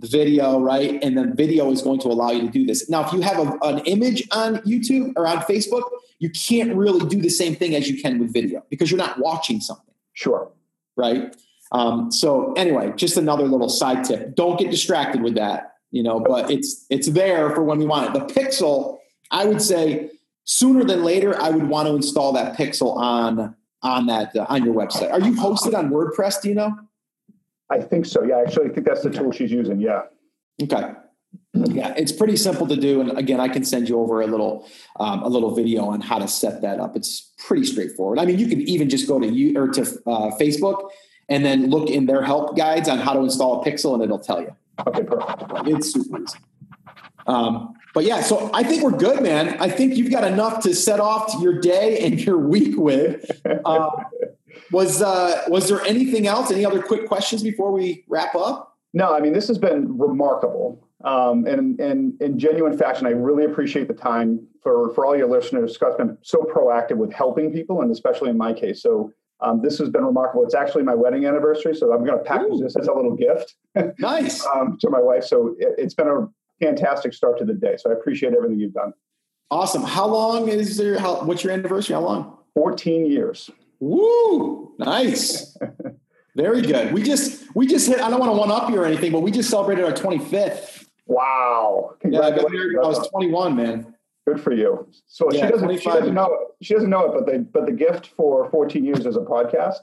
the video, right? And then video is going to allow you to do this. Now, if you have a, an image on YouTube or on Facebook, you can't really do the same thing as you can with video because you're not watching something. Sure. Right. Um, so anyway, just another little side tip. Don't get distracted with that, you know, but it's it's there for when we want it. The Pixel, I would say sooner than later, I would want to install that Pixel on on that uh, on your website. Are you hosted on WordPress? Do you know? I think so. Yeah, actually, I think that's the tool she's using. Yeah. Okay. Yeah, it's pretty simple to do, and again, I can send you over a little um, a little video on how to set that up. It's pretty straightforward. I mean, you can even just go to you or to uh, Facebook and then look in their help guides on how to install a pixel and it'll tell you. Okay, perfect. It's super easy. Um, but yeah, so I think we're good, man. I think you've got enough to set off your day and your week with. Uh, was uh, was there anything else? Any other quick questions before we wrap up? No, I mean this has been remarkable, um, and and in genuine fashion, I really appreciate the time for for all your listeners. Scott's been so proactive with helping people, and especially in my case. So um, this has been remarkable. It's actually my wedding anniversary, so I'm going to package Ooh. this as a little gift. Nice um, to my wife. So it, has been a fantastic start to the day. So I appreciate everything you've done. Awesome. How long is there? How, what's your anniversary? How long? 14 years. Woo! Nice. Very good. We just we just hit. I don't want to one up you or anything, but we just celebrated our 25th. Wow! Yeah, I, I was 21, man. Good for you. So yeah, she doesn't she doesn't know it. She doesn't know it, but the but the gift for 14 years as a podcast,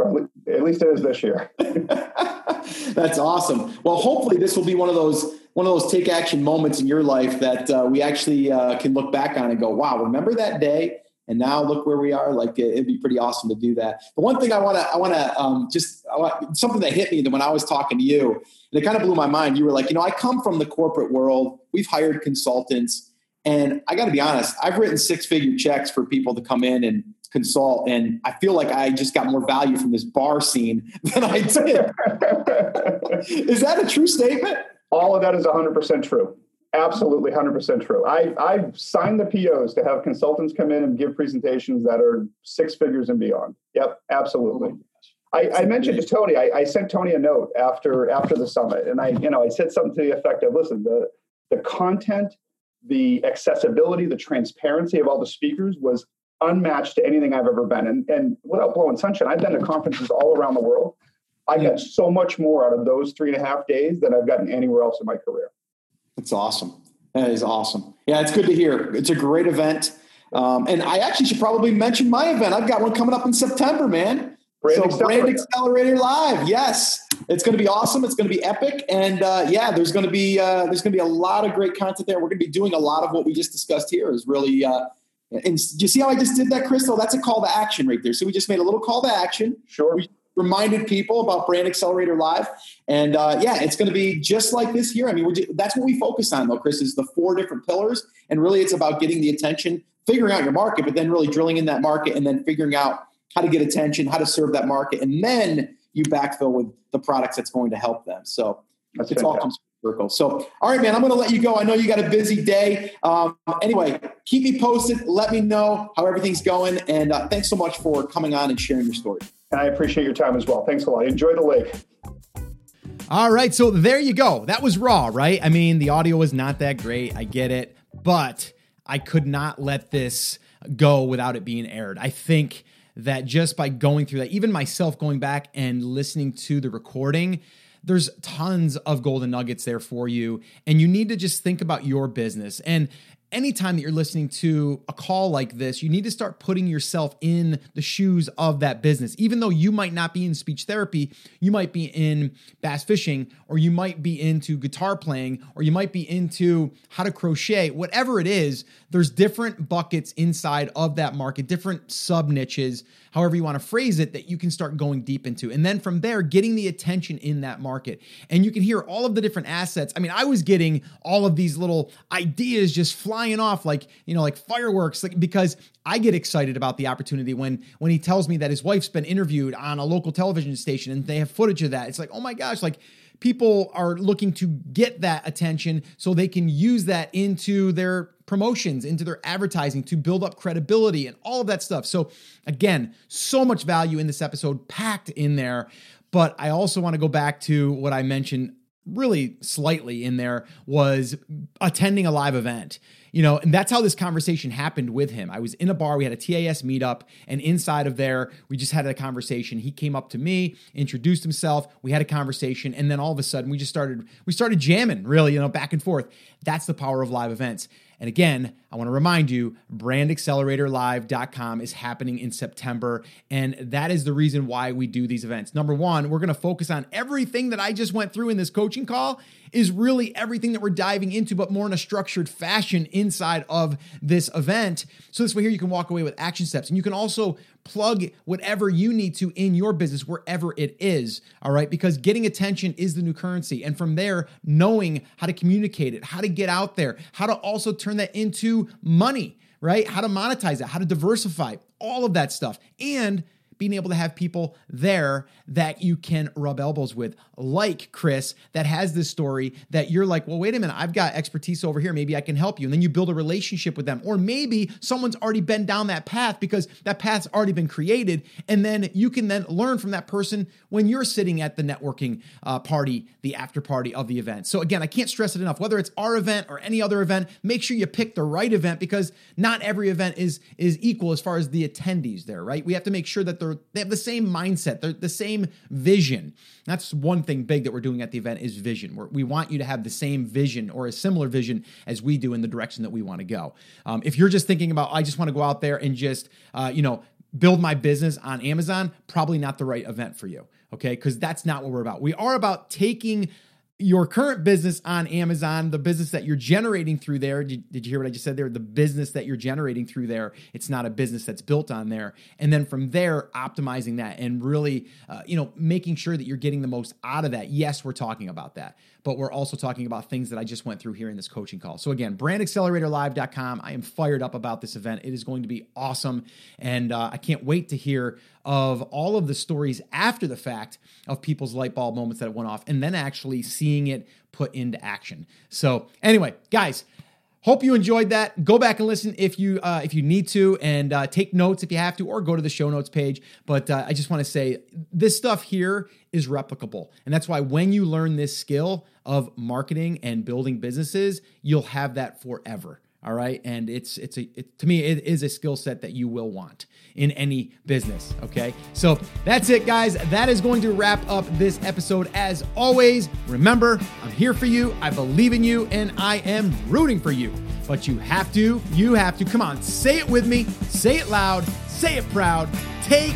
at least it is this year. That's awesome. Well, hopefully this will be one of those one of those take action moments in your life that uh, we actually uh, can look back on and go, "Wow, remember that day?" And now look where we are. Like it'd be pretty awesome to do that. The one thing I want to I want to um, just want, something that hit me when I was talking to you, and it kind of blew my mind. You were like, you know, I come from the corporate world. We've hired consultants and I got to be honest, I've written six figure checks for people to come in and consult. And I feel like I just got more value from this bar scene than I did. is that a true statement? All of that is 100% true. Absolutely 100% true. I, I've signed the POs to have consultants come in and give presentations that are six figures and beyond. Yep, absolutely. Oh I, I, mentioned to Tony, I, I, sent Tony a note after after the summit, and I, you know, I said something to the effect of, "Listen, the the content the accessibility, the transparency of all the speakers was unmatched to anything I've ever been. And, and without blowing sunshine, I've been to conferences all around the world. I got so much more out of those three and a half days than I've gotten anywhere else in my career. That's awesome. That is awesome. Yeah, it's good to hear. It's a great event. Um, and I actually should probably mention my event. I've got one coming up in September, man. Brand so Accelerator. Brand Accelerator Live, yes, it's going to be awesome. It's going to be epic, and uh, yeah, there's going to be uh, there's going to be a lot of great content there. We're going to be doing a lot of what we just discussed here. Is really, uh, and you see how I just did that, Crystal? That's a call to action right there. So we just made a little call to action. Sure. We reminded people about Brand Accelerator Live, and uh, yeah, it's going to be just like this year. I mean, that's what we focus on, though, Chris. Is the four different pillars, and really, it's about getting the attention, figuring out your market, but then really drilling in that market, and then figuring out how to get attention, how to serve that market, and then you backfill with the products that's going to help them. So that's it all comes circle. So, all right, man, I'm going to let you go. I know you got a busy day. Um, anyway, keep me posted. Let me know how everything's going. And uh, thanks so much for coming on and sharing your story. And I appreciate your time as well. Thanks a lot. Enjoy the lake. All right, so there you go. That was raw, right? I mean, the audio was not that great. I get it, but I could not let this go without it being aired. I think that just by going through that, even myself going back and listening to the recording, there's tons of golden nuggets there for you. And you need to just think about your business. And anytime that you're listening to a call like this, you need to start putting yourself in the shoes of that business. Even though you might not be in speech therapy, you might be in bass fishing, or you might be into guitar playing, or you might be into how to crochet, whatever it is, there's different buckets inside of that market, different sub niches, however you want to phrase it, that you can start going deep into. And then from there, getting the attention in that market. And you can hear all of the different assets. I mean, I was getting all of these little ideas just flying off like, you know, like fireworks, like because I get excited about the opportunity when when he tells me that his wife's been interviewed on a local television station and they have footage of that. It's like, oh my gosh, like people are looking to get that attention so they can use that into their promotions, into their advertising to build up credibility and all of that stuff. So, again, so much value in this episode packed in there. But I also want to go back to what I mentioned really slightly in there was attending a live event you know, and that's how this conversation happened with him. I was in a bar, we had a TAS meetup, and inside of there, we just had a conversation. He came up to me, introduced himself, we had a conversation, and then all of a sudden we just started we started jamming, really, you know, back and forth. That's the power of live events. And again, I want to remind you, brandacceleratorlive.com is happening in September. And that is the reason why we do these events. Number one, we're going to focus on everything that I just went through in this coaching call is really everything that we're diving into, but more in a structured fashion inside of this event. So this way here you can walk away with action steps. And you can also plug whatever you need to in your business wherever it is all right because getting attention is the new currency and from there knowing how to communicate it how to get out there how to also turn that into money right? How to monetize it how to diversify all of that stuff. And being able to have people there that you can rub elbows with, like Chris, that has this story that you're like, well, wait a minute, I've got expertise over here. Maybe I can help you. And then you build a relationship with them. Or maybe someone's already been down that path because that path's already been created. And then you can then learn from that person when you're sitting at the networking uh, party, the after party of the event. So again, I can't stress it enough. Whether it's our event or any other event, make sure you pick the right event because not every event is is equal as far as the attendees there, right? We have to make sure that they're they have the same mindset, they're the same vision. That's one thing big that we're doing at the event is vision. We're, we want you to have the same vision or a similar vision as we do in the direction that we want to go. Um, if you're just thinking about, I just want to go out there and just, uh, you know, build my business on Amazon, probably not the right event for you. Okay. Because that's not what we're about. We are about taking your current business on Amazon, the business that you're generating through there. Did, did, you hear what I just said there? The business that you're generating through there. It's not a business that's built on there. And then from there, optimizing that and really, uh, you know, making sure that you're getting the most out of that. Yes, we're talking about that, but we're also talking about things that I just went through here in this coaching call. So again, brandacceleratorlive.com. I am fired up about this event. It is going to be awesome. And uh, I can't wait to hear of all of the stories after the fact of people's light bulb moments that went off and then actually seeing it put into action. So, anyway, guys, Hope you enjoyed that. Go back and listen if you uh, if you need to, and uh, take notes if you have to, or go to the show notes page. But uh, I just want to say this stuff here is replicable, and that's why when you learn this skill of marketing and building businesses, you'll have that forever. All right, and it's it's a it, to me it is a skill set that you will want in any business. Okay, so that's it, guys. That is going to wrap up this episode. As always, remember I'm here for you. I believe in you, and I am rooting for you. but you have to, you have to, come on, say it with me, say it loud, say it proud, take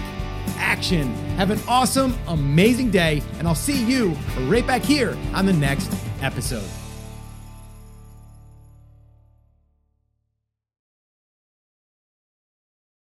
action. Have an awesome, amazing day, and I'll see you right back here on the next episode.